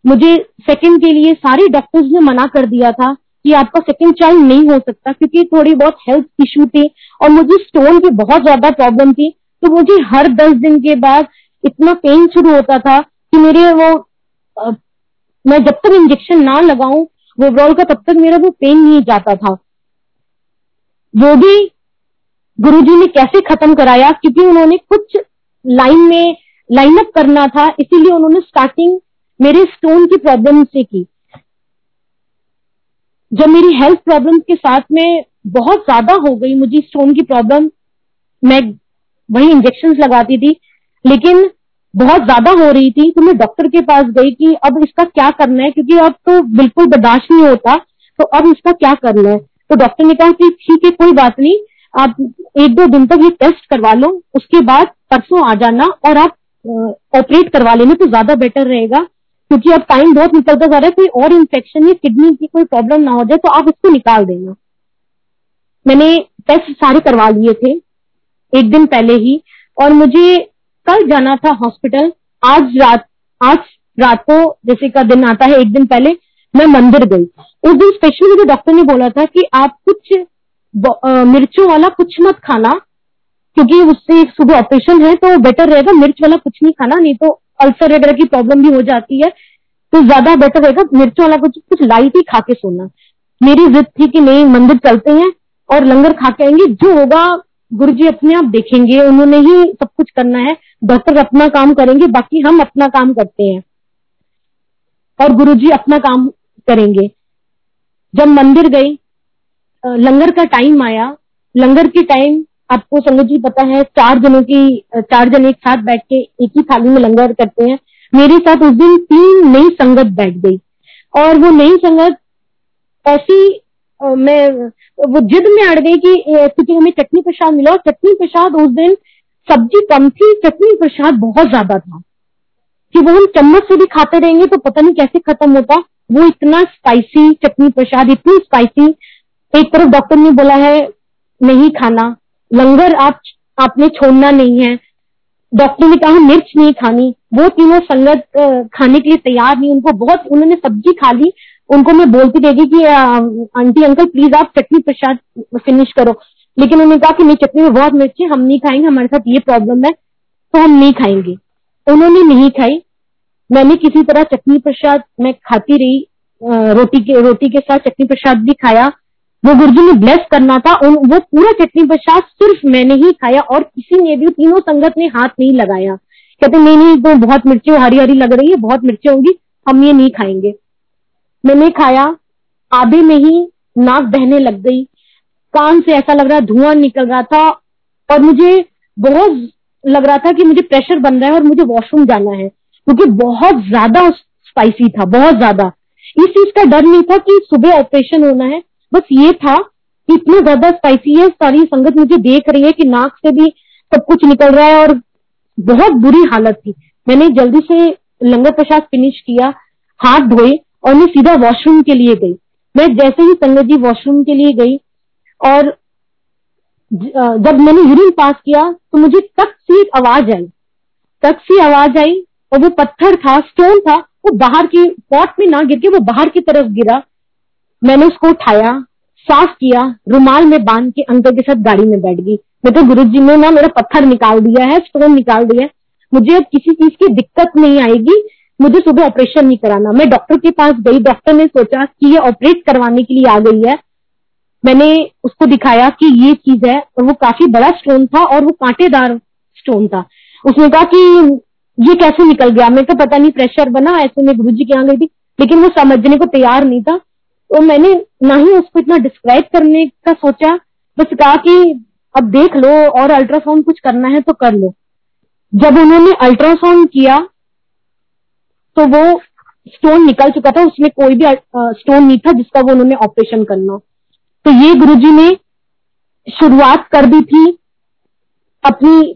मुझे सेकंड के लिए सारे डॉक्टर्स ने मना कर दिया था कि आपका सेकंड चाइल्ड नहीं हो सकता क्योंकि थोड़ी बहुत हेल्थ इश्यू थी और मुझे स्टोन की बहुत ज़्यादा प्रॉब्लम थी। तो मुझे हर दस दिन के बाद इतना पेन शुरू होता था कि मेरे वो आ, मैं जब तक इंजेक्शन ना लगाऊँ वो का तब तक मेरा वो पेन नहीं जाता था। वो भी गुरुजी ने कैसे खत्म कराया? क्योंकि उन्होंने कुछ लाइन में लाइन अप करना था, इसीलिए उन्होंने स्टार्टिंग मेरे स्टोन की प्रॉब्लम से की। जब मेरी हेल्थ प्रॉब्लम के साथ में बहुत ज़्यादा हो गई, मुझे स्टोन की प्रॉब्लम मैं वही इंजेक्शन लगाती थी, लेकिन बहुत ज़्यादा हो रही थी तो मैं डॉक्टर के पास गई कि अब इसका क्या करना है? क्योंकि अब तो बिल्कुल बर्दाश्त नहीं होता तो अब इसका क्या करना है? तो डॉक्टर ने कहा कि ठीक है, कोई बात नहीं, आप एक दो दिन तक ये टेस्ट करवा लो, उसके बाद परसों आ जाना और आप ऑपरेट करवा लेना तो ज़्यादा बेटर रहेगा, क्योंकि अब टाइम बहुत निकलता जा रहा है, कोई और इन्फेक्शन या किडनी की कोई प्रॉब्लम ना हो जाए तो आप इसको निकाल देना। मैंने टेस्ट सारे करवा लिए थे, एक दिन पहले ही, और मुझे कल जाना था हॉस्पिटल आज रात आज रात को जैसे का दिन आता है, एक दिन पहले मैं मंदिर गई। उस दिन स्पेशली मुझे डॉक्टर ने बोला था कि आप कुछ मिर्चों वाला कुछ मत खाना, क्योंकि उससे सुबह ऑपरेशन है तो बेटर रहेगा मिर्च वाला कुछ नहीं खाना, नहीं तो अल्सर वगैरह की प्रॉब्लम भी हो जाती है। तो ज़्यादा बेटर रहेगा मिर्चों वाला कुछ कुछ लाइट ही खा के सोना। मेरी जिद थी कि नहीं, मंदिर चलते हैं और लंगर खा के आएँगे। जो होगा गुरु जी अपने आप देखेंगे, उन्होंने ही सब कुछ करना है। डॉक्टर अपना काम करेंगे, बाकी हम अपना काम करते हैं। और गुरु जी अपना काम करेंगे। जब मंदिर गई लंगर का टाइम आया। लंगर के टाइम आपको संगत जी पता है, चार जनों की चार जन एक साथ बैठ के एक ही थाली में लंगर करते हैं। मेरे साथ उस दिन तीन नई संगत बैठ गई। और वो नई संगत ऐसी मैं, वो जिद में अड़ गई कि क्योंकि हमें चटनी प्रसाद मिला। और चटनी प्रसाद उस दिन, सब्ज़ी कम थी, चटनी प्रसाद बहुत ज़्यादा था। कि वो हम चम्मच से भी खाते रहेंगे तो पता नहीं कैसे खत्म होता। वो इतना स्पाइसी चटनी प्रसाद, इतनी स्पाइसी एक तरफ़ डॉक्टर ने बोला है, नहीं खाना। लंगर आप, आपने छोड़ना नहीं है। डॉक्टर ने कहा, मिर्च नहीं खानी। वो तीनों संगत खाने के लिए तैयार नहीं। उनको बहुत, उन्होंने सब्ज़ी खा ली। उनको मैं बोलती रहेगी कि आंटी अंकल प्लीज़ आप चटनी प्रसाद फिनिश करो। लेकिन उन्होंने कहा कि नहीं, चटनी में बहुत मिर्च है हम नहीं खाएँगे, हमारे साथ ये प्रॉब्लम है तो हम नहीं खाएँगे। उन्होंने नहीं खाई। मैंने किसी तरह चटनी प्रसाद मैं खाती रही रोटी के रोटी के साथ चटनी प्रसाद भी खाया। वो गुरुजी ने ब्लेस करना था उन वो पूरा चटनी प्रसाद सिर्फ़ मैंने ही खाया और किसी ने भी तीनों संगत ने हाथ नहीं लगाया। कहते, नहीं नहीं तो बहुत मिर्ची हरी हरी लग रही है, बहुत मिर्ची होंगी, हम ये नहीं खाएँगे। मैंने खाया, आधे में ही नाक बहने लग गई। कान से ऐसा लग रहा धुआँ निकल रहा था और मुझे बहुत लग रहा था कि मुझे प्रेशर बन रहा है और मुझे वॉशरूम जाना है। क्योंकि बहुत ज़्यादा स्पाइसी था, बहुत ज़्यादा। इस चीज़ का डर नहीं था कि सुबह ऑपरेशन होना है। बस ये था कि इतना ज़्यादा स्पाइसी है, सारी संगत मुझे देख रही है कि नाक से भी सब कुछ निकल रहा है और बहुत बुरी हालत थी। मैंने जल्दी से लंगर प्रसाद फिनिश किया, हाथ धोए और मैं सीधा वॉशरूम के लिए गई। मैं जैसे ही संगत जी वॉशरूम के लिए गई और जब मैंने यूरिन पास किया तो मुझे तक सी आवाज़ आई, तक सी आवाज़ आई और वो पत्थर था स्टोन था, वो बाहर की पॉट में ना गिर के वो बाहर की तरफ़ गिरा। मैंने उसको उठाया, साफ़ किया, रुमाल में बाँध के अंकल के साथ गाड़ी में बैठ गई। मैं तो गुरु जी ने ना मेरा पत्थर निकाल दिया है स्टोन निकाल दिया। मुझे अब किसी चीज़ की दिक्कत नहीं आएगी, मुझे सुबह ऑपरेशन नहीं कराना। मैं डॉक्टर के पास गई डॉक्टर ने सोचा कि ये ऑपरेट करवाने के लिए आ गई है। मैंने उसको दिखाया कि ये चीज़ है, और वो काफ़ी बड़ा स्टोन था, और वो कांटेदार स्टोन था। उसने कहा कि ये कैसे निकल गया? मेरे को पता नहीं प्रेशर बना, ऐसे में गुरु जी के यहाँ गई थी, लेकिन वो समझने को तैयार नहीं था। तो मैंने ना ही उसको इतना डिस्क्राइब करने का सोचा, बस कहा कि अब देख लो और अल्ट्रासाउंड कुछ करना है तो कर लो। जब उन्होंने अल्ट्रासाउंड किया तो वो स्टोन निकल चुका था, उसमें कोई भी स्टोन नहीं था जिसका वो उन्होंने ऑपरेशन करना। तो ये गुरुजी ने शुरुआत कर दी थी अपनी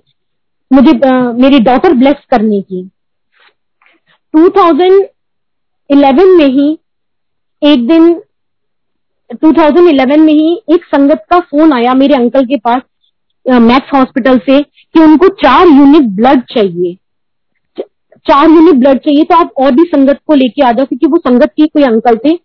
मुझे आ, मेरी डॉटर ब्लेस करने की। 2011 में ही एक दिन 2011 में ही एक संगत का फ़ोन आया मेरे अंकल के पास मैक्स हॉस्पिटल से कि उनको चार यूनिट ब्लड चाहिए। चार यूनिट ब्लड चाहिए तो आप और भी संगत को लेके आ जाओ क्योंकि वो संगत के कोई अंकल थे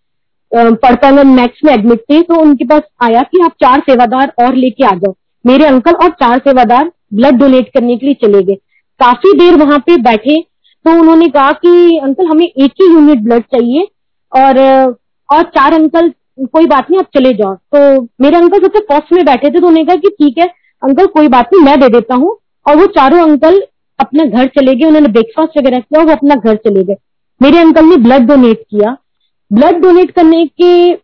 पड़ताल मैक्स में एडमिट थे तो उनके पास आया कि आप चार सेवादार और लेके आ जाओ। मेरे अंकल और चार सेवादार ब्लड डोनेट करने के लिए चले गए। काफ़ी देर वहाँ पे बैठे तो उन्होंने कहा कि, अंकल, हमें एक ही यूनिट ब्लड चाहिए और और चार अंकल कोई बात नहीं, आप चले जाओ। तो मेरे अंकल सबसे फ़र्स्ट में बैठे थे तो उन्होंने कहा कि, ठीक है अंकल कोई बात नहीं, मैं दे देता हूँ। और वो चारों अंकल अपना घर चले गए, उन्होंने ब्रेकफास्ट वगैरह किया वो अपना घर चले गए। मेरे अंकल ने ब्लड डोनेट किया। ब्लड डोनेट करने के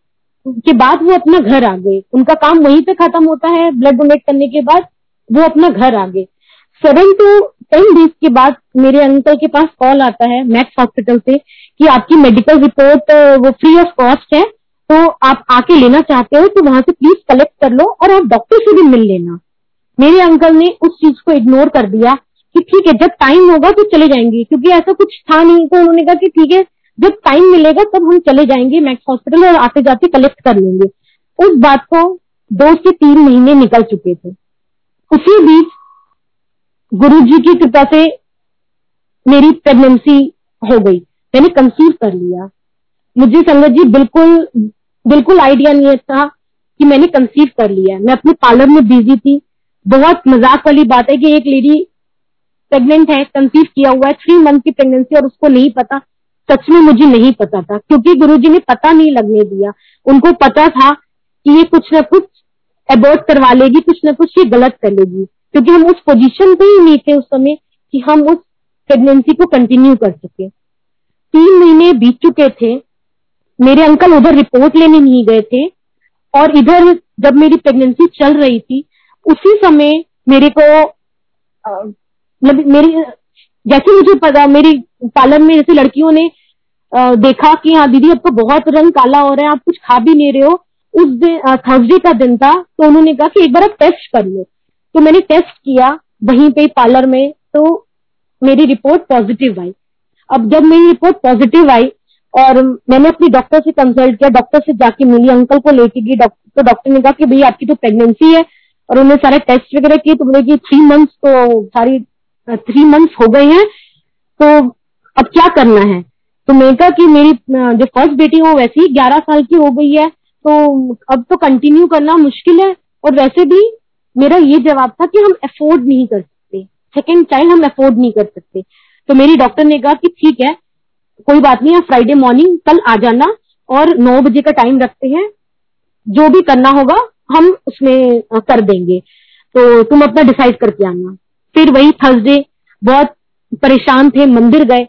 के बाद वो अपना घर आ गए। उनका काम वहीं पे खत्म होता है। ब्लड डोनेट करने के बाद वो अपना घर आ गए सेवन टू टेन डेज़ के बाद मेरे अंकल के पास कॉल आता है मैक्स हॉस्पिटल से, कि आपकी मेडिकल रिपोर्ट वो फ्री ऑफ़ कॉस्ट है तो आप आके लेना चाहते हो तो वहाँ से प्लीज़ कलेक्ट कर लो और आप डॉक्टर से भी मिल लेना। मेरे अंकल ने उस चीज़ को इग्नोर कर दिया कि ठीक है, जब टाइम होगा तो चले जाएँगे, क्योंकि ऐसा कुछ था नहीं तो उन्होंने कहा कि ठीक है, जब टाइम मिलेगा तब हम चले जाएँगे मैक्स हॉस्पिटल और आते जाते कलेक्ट कर लेंगे। उस बात को दो से तीन महीने निकल चुके थे। उसी बीच गुरु जी की कृपा से मेरी प्रेगनेंसी हो गई। मैंने कंसीव कर लिया। मुझे संगत जी बिल्कुल बिल्कुल आइडिया नहीं था कि मैंने कंसीव कर लिया। मैं अपने पार्लर में बिज़ी थी। बहुत मज़ाक वाली बात है कि एक लेडी प्रेग्नेंट है कंसीव किया हुआ है थ्री मंथ की प्रेगनेंसी और उसको नहीं पता। सच में मुझे नहीं पता था, क्योंकि गुरुजी ने पता नहीं लगने दिया। उनको पता था कि ये कुछ ना कुछ अबॉर्ट करवा लेगी कुछ ना कुछ ये गलत कर लेगी। क्योंकि हम उस पोजीशन पे ही नहीं थे उस समय कि हम उस प्रेगनेंसी को कंटिन्यू कर सके। तीन महीने बीत चुके थे। मेरे अंकल उधर रिपोर्ट लेने नहीं गए थे। और इधर जब मेरी प्रेगनेंसी चल रही थी उसी समय मेरे को मतलब मेरी जैसे मुझे पता मेरी पार्लर में जैसे लड़कियों ने आ, देखा कि हाँ दीदी तो बहुत रंग काला हो रहा है आप कुछ खा भी नहीं रहे हो। उस दिन थर्सडे का दिन था तो उन्होंने कहा कि एक बार आप टेस्ट कर लो तो मैंने टेस्ट किया वहीं पे पार्लर में तो मेरी रिपोर्ट पॉजिटिव आई। अब जब मेरी रिपोर्ट पॉजिटिव आई, और मैंने अपनी डॉक्टर से कंसल्ट किया डॉक्टर से जाके मिली अंकल को लेके गई तो डॉक्टर ने कहा कि भैया आपकी तो प्रेगनेंसी है, और उन्होंने सारे टेस्ट वगैरह किए तो बोले कि थ्री मंथ्स तो सारी थ्री मंथ्स हो गए हैं तो अब क्या करना है? तो मैंने कहा कि मेरी जो फ़र्स्ट बेटी है, वो वैसे ही ग्यारह साल की हो गई है तो अब तो कंटिन्यू करना मुश्किल है। और वैसे भी मेरा ये जवाब था कि हम अफोर्ड नहीं कर सकते। सेकेंड चाइल्ड हम अफोर्ड नहीं कर सकते। तो मेरी डॉक्टर ने कहा कि ठीक है, कोई बात नहीं, आप फ्राइडे मॉर्निंग कल आ जाना और नौ बजे का टाइम रखते हैं। जो भी करना होगा, हम उसमें कर देंगे। तो तुम अपना डिसाइड करके आना। फिर वही थर्सडे बहुत परेशान थे, मंदिर गए।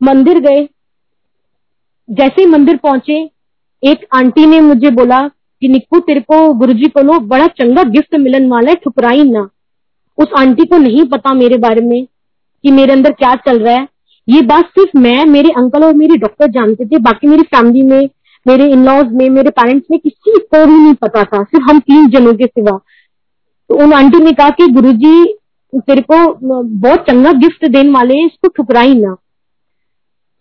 मंदिर गए। जैसे ही मंदिर पहुँचे एक आंटी ने मुझे बोला कि, निक्कू, तेरे को गुरुजी को बड़ा चंगा गिफ्ट मिलन वाला है, ठुकराई ना। उस आंटी को नहीं पता मेरे बारे में कि मेरे अंदर क्या चल रहा है। ये बात सिर्फ़ मैं, मेरे अंकल और मेरे डॉक्टर जानते थे, बाकी मेरी फैमिली में, मेरे इन लॉज में, मेरे पेरेंट्स में किसी को भी नहीं पता था, सिर्फ़ हम तीन जनों के सिवा। तो उन आंटी ने कहा कि गुरु जी तेरे को बहुत चंगा गिफ्ट देने वाले हैं, इसको ठुकराई ना।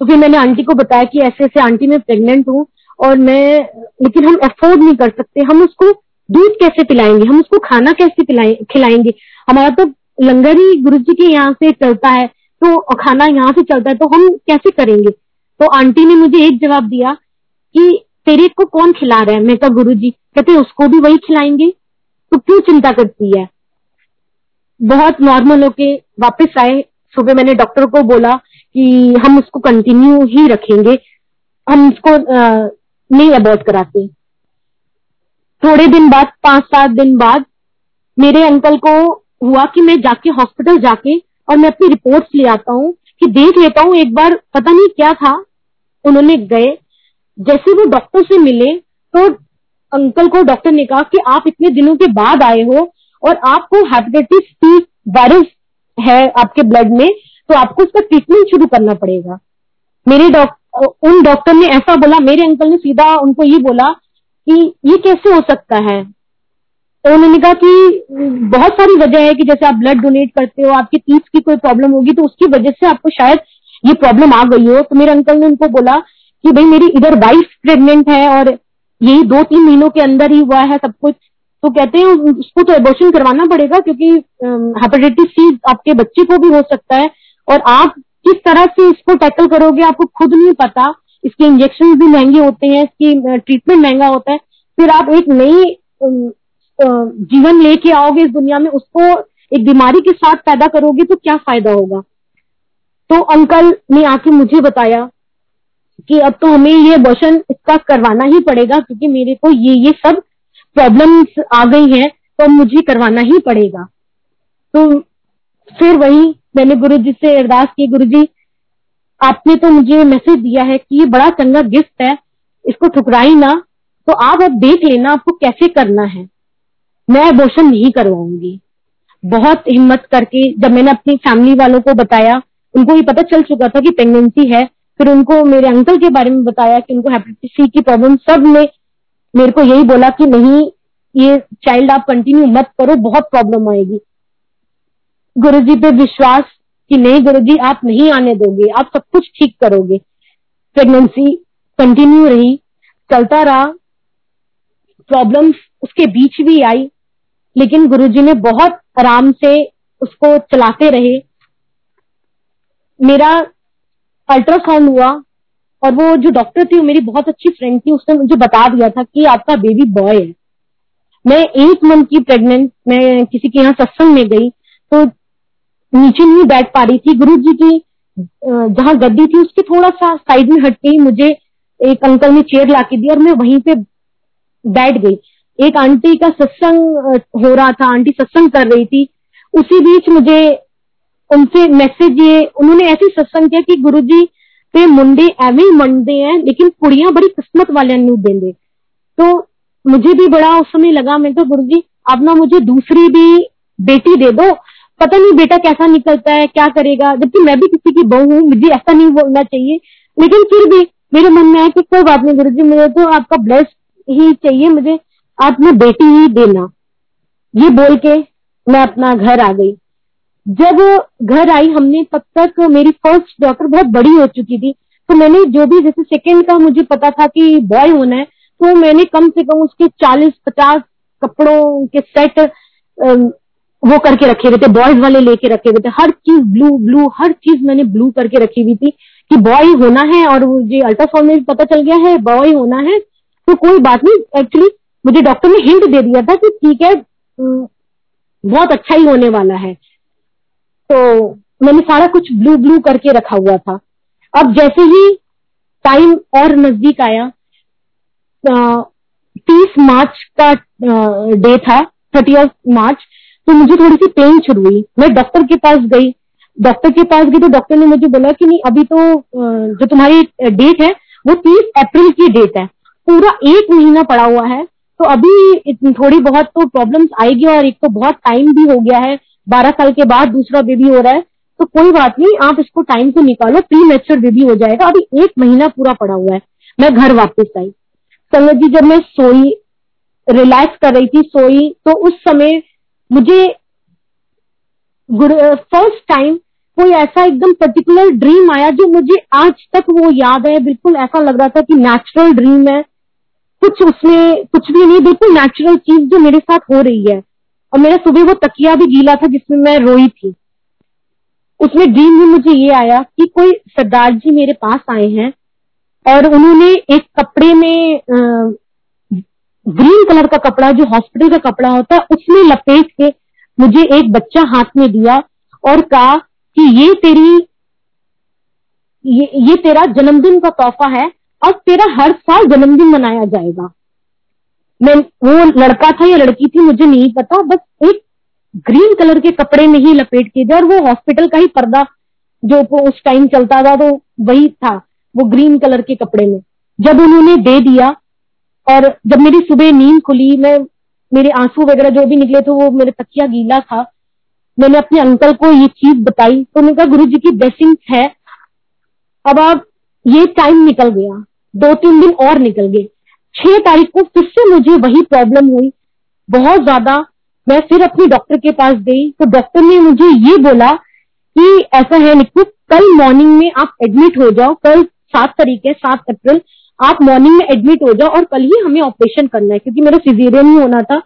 तो फिर मैंने आंटी को बताया कि ऐसे ऐसे आंटी मैं प्रेग्नेंट हूँ और मैं, लेकिन हम अफोर्ड नहीं कर सकते। हम उसको दूध कैसे पिलाएँगे? हम उसको खाना कैसे खिलाएँगे? हमारा तो लंगर ही गुरु जी के यहाँ से चलता है तो खाना यहाँ से चलता है तो हम कैसे करेंगे? तो आंटी ने मुझे एक जवाब दिया कि, तेरे को कौन खिला रहा है? मैं कहा, गुरु जी, कहते उसको भी वही खिलाएँगे? तो क्यों चिंता करती है? बहुत नॉर्मल होके वापस आए। सुबह मैंने डॉक्टर को बोला कि हम उसको कंटिन्यू ही रखेंगे। हम इसको नहीं अबॉर्ट कराते। थोड़े दिन बाद, पाँच सात दिन बाद, मेरे अंकल को हुआ कि मैं जाके हॉस्पिटल जाके और मैं अपनी रिपोर्ट्स ले आता हूँ कि देख लेता हूँ एक बार पता नहीं क्या था। उन्होंने गए। जैसे वो डॉक्टर से मिले तो अंकल को डॉक्टर ने कहा कि आप इतने दिनों के बाद आए हो और आपको हेपेटाइटिस सी वायरस है आपके ब्लड में तो आपको उसका ट्रीटमेंट शुरू करना पड़ेगा। मेरे डॉक्टर उन डॉक्टर ने ऐसा बोला, मेरे अंकल ने सीधा उनको ये बोला कि ये कैसे हो सकता है? तो उन्होंने कहा कि बहुत सारी वजह है कि जैसे आप ब्लड डोनेट करते हो, आपकी तीस की कोई प्रॉब्लम होगी तो उसकी वजह से आपको शायद ये प्रॉब्लम आ गई हो। तो मेरे अंकल ने उनको बोला कि भाई, मेरी इधर वाइफ प्रेग्नेंट है और यही दो तीन महीनों के अंदर ही हुआ है सब कुछ। तो कहते हैं, उसको तो एबोर्शन करवाना पड़ेगा क्योंकि हेपेटाइटिस सी आपके बच्चे को भी हो सकता है और आप किस तरह से इसको टैकल करोगे आपको खुद नहीं पता। इसके इंजेक्शन भी महँगे होते हैं, इसकी ट्रीटमेंट महँगा होता है। फिर आप एक नई जीवन लेके आओगे इस दुनिया में, उसको एक बीमारी के साथ पैदा करोगे तो क्या फ़ायदा होगा? तो अंकल ने आके मुझे बताया कि अब तो हमें ये अबॉर्शन इसका करवाना ही पड़ेगा, क्योंकि मेरे को ये ये सब प्रॉब्लम्स आ गई हैं तो मुझे करवाना ही पड़ेगा। तो फिर वही मैंने गुरु जी से अरदास की गुरु जी आपने तो मुझे मैसेज दिया है कि ये बड़ा चंगा गिफ्ट है, इसको ठुकराई ना तो आप अब देख लेना आपको कैसे करना है। मैं अबोशन नहीं करवाऊँगी। बहुत हिम्मत करके जब मैंने अपनी फैमिली वालों को बताया, उनको ये पता चल चुका था कि प्रेगनेंसी है, फिर उनको मेरे अंकल के बारे में बताया कि उनको हेपेटाइटिस सी की प्रॉब्लम सबने मेरे को यही बोला कि नहीं, ये चाइल्ड आप कंटिन्यू मत करो, बहुत प्रॉब्लम आएगी। गुरु जी पे विश्वास कि नहीं गुरु जी आप नहीं आने दोगे, आप सब कुछ ठीक करोगे। प्रेगनेंसी कंटिन्यू रही, चलता रहा प्रॉब्लम्स उसके बीच भी आई, लेकिन गुरुजी ने बहुत आराम से उसको चलाते रहे। मेरा अल्ट्रासाउंड हुआ और वो जो डॉक्टर थी, वो मेरी बहुत अच्छी फ्रेंड थी, उसने मुझे बता दिया था कि आपका बेबी बॉय है। मैं एक मंथ की प्रेग्नेंट मैं किसी के यहाँ सत्संग में गई तो नीचे नहीं बैठ पा रही थी। गुरु जी की जहाँ गद्दी थी, उसके थोड़ा सा साइड में हट के मुझे एक अंकल ने चेयर ला के दी और मैं वहीं पे बैठ गई। एक आंटी का सत्संग हो रहा था, आंटी सत्संग कर रही थी। उसी बीच मुझे उनसे मैसेज ये उन्होंने ऐसे सत्संग किया कि गुरु जी, पे मुंडे एवं ही मंडे हैं, लेकिन कुड़िया बड़ी किस्मत वाले नहीं देंगे तो मुझे भी बड़ा उस समय लगा, मैं तो गुरु जी, आप ना मुझे दूसरी भी बेटी दे दो पता नहीं बेटा कैसा निकलता है, क्या करेगा। जबकि मैं भी किसी की बहू हूँ, मुझे ऐसा नहीं बोलना चाहिए। लेकिन फिर भी मेरे मन में है कि कोई बात नहीं गुरु जी मुझे तो आपका ब्लेस ही चाहिए, मुझे आप ना बेटी ही देना। ये बोल के मैं अपना घर आ गई। जब घर आई हमने, तब तक मेरी फ़र्स्ट डॉक्टर बहुत बड़ी हो चुकी थी। तो मैंने जो भी, जैसे सेकेंड का मुझे पता था कि बॉय होना है तो मैंने कम से कम उसके चालीस, पचास कपड़ों के सेट वो करके रखे हुए थे बॉयज़ वाले लेके रखे हुए थे। हर चीज़ ब्लू ब्लू हर चीज़ मैंने ब्लू करके रखी हुई थी कि बॉय होना है और मुझे अल्ट्रासाउंड में पता चल गया है बॉय होना है। तो कोई बात नहीं एक्चुअली मुझे डॉक्टर ने हिंट दे दिया था कि ठीक है बहुत अच्छा ही होने वाला है। तो मैंने सारा कुछ ब्लू ब्लू करके रखा हुआ था। अब जैसे ही टाइम और नज़दीक आया तीस मार्च का डे था थर्टी मार्च तो मुझे थोड़ी सी पेन शुरू हुई। मैं डॉक्टर के पास गई। डॉक्टर के पास गई तो डॉक्टर ने मुझे बोला कि नहीं, अभी तो जो तुम्हारी डेट है, वो तीस अप्रैल की डेट है। पूरा एक महीना पड़ा हुआ है। तो अभी थोड़ी बहुत तो प्रॉब्लम्स आएगी और एक तो बहुत टाइम भी हो गया है। बारह साल के बाद दूसरा बेबी हो रहा है। तो कोई बात नहीं, आप इसको टाइम से निकालो प्री मेच्योर बेबी हो जाएगा। अभी एक महीना पूरा पड़ा हुआ है। मैं घर वापस आई। संगत जी, जब मैं सोई रिलैक्स कर रही थी, सोई तो उस समय मुझे फ़र्स्ट टाइम कोई ऐसा एकदम पर्टिकुलर ड्रीम आया जो मुझे आज तक वो याद है। बिल्कुल ऐसा लग रहा था कि नेचुरल ड्रीम है। कुछ उसमें, कुछ भी नहीं, बिल्कुल नेचुरल चीज़ जो मेरे साथ हो रही है। और मेरा सुबह वो तकिया भी गीला था जिसमें मैं रोई थी। उसमें ड्रीम में मुझे ये आया कि कोई सरदार जी मेरे पास आए हैं और उन्होंने एक कपड़े में ग्रीन कलर का कपड़ा जो हॉस्पिटल का कपड़ा होता है उसमें लपेट के मुझे एक बच्चा हाथ में दिया और कहा कि ये तेरी ये, ये तेरा जन्मदिन का तोहफा है और तेरा हर साल जन्मदिन मनाया जाएगा। मैं वो लड़का था या लड़की थी मुझे नहीं पता बस एक ग्रीन कलर के कपड़े में ही लपेट के दिया और वो हॉस्पिटल का ही पर्दा जो उस टाइम चलता था तो वही था वो ग्रीन कलर के कपड़े में। जब उन्होंने दे दिया और जब मेरी सुबह नींद खुली, मैं, मेरे आँसू वगैरह जो भी निकले थे, वो मेरे तकिया गीला था। मैंने अपने अंकल को ये चीज़ बताई। तो उन्होंने कहा गुरु जी की ब्लेसिंग है। अब आप ये टाइम निकल गया। दो तीन दिन और निकल गए। छह तारीख को फिर से मुझे वही प्रॉब्लम हुई। बहुत ज़्यादा मैं फिर अपने डॉक्टर के पास गई। तो डॉक्टर ने मुझे ये बोला कि ऐसा है निकू कल मॉर्निंग में आप एडमिट हो जाओ। कल सात तारीख है, सात अप्रैल। आप मॉर्निंग में एडमिट हो जाओ और कल ही हमें ऑपरेशन करना है, क्योंकि मेरा फिजेरियन ही होना था।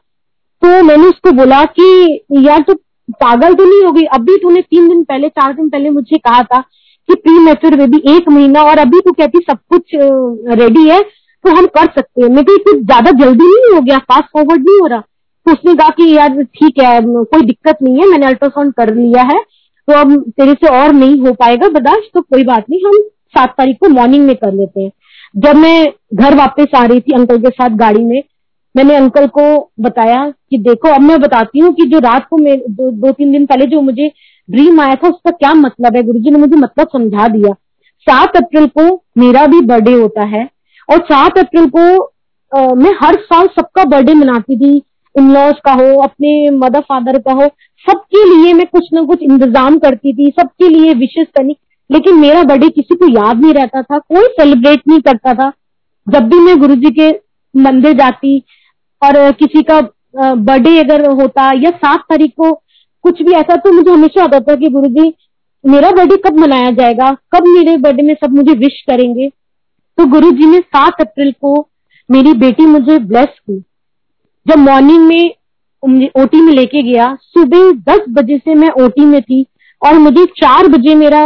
तो मैंने उसको बोला कि, यार तो पागल तो नहीं होगी अभी तूने तीन दिन पहले, चार दिन पहले मुझे कहा था कि प्री मेच्योर बेबी एक महीना और अभी तू कहती सब कुछ रेडी है तो हम कर सकते हैं। मेरे कुछ ज़्यादा जल्दी नहीं हो गया फास्ट फॉरवर्ड नहीं हो रहा। तो उसने कहा कि, यार ठीक है कोई दिक्कत नहीं है, मैंने अल्ट्रासाउंड कर लिया है तो अब तेरे से और नहीं हो पाएगा बर्दाश्त तो कोई बात नहीं, हम सात तारीख को मॉर्निंग में कर लेते हैं। जब मैं घर वापस आ रही थी अंकल के साथ गाड़ी में मैंने अंकल को बताया कि देखो अब मैं बताती हूँ कि जो रात को मैं दो, दो तीन दिन पहले जो मुझे ड्रीम आया था उसका क्या मतलब है? गुरुजी ने मुझे मतलब समझा दिया। सात अप्रैल को मेरा भी बर्थडे होता है और सात अप्रैल को आ, मैं हर साल सबका बर्थडे मनाती थी। इन लॉज का हो अपने मदर फादर का हो सबके लिए मैं कुछ ना कुछ इंतज़ाम करती थी सबके लिए विशेष करनी। लेकिन मेरा बर्थडे किसी को याद नहीं रहता था, कोई सेलिब्रेट नहीं करता था। जब भी मैं गुरु जी के मंदिर जाती और किसी का बर्थडे अगर होता या सात तारीख को कुछ भी ऐसा तो मुझे हमेशा आता था कि गुरु जी मेरा बर्थडे कब मनाया जाएगा? कब मेरे बर्थडे में सब मुझे विश करेंगे? तो गुरु जी ने सात अप्रैल को मेरी बेटी मुझे ब्लेस की। जब मॉर्निंग में ओटी में लेके गया, सुबह दस बजे से मैं ओटी में थी और मुझे चार बजे मेरा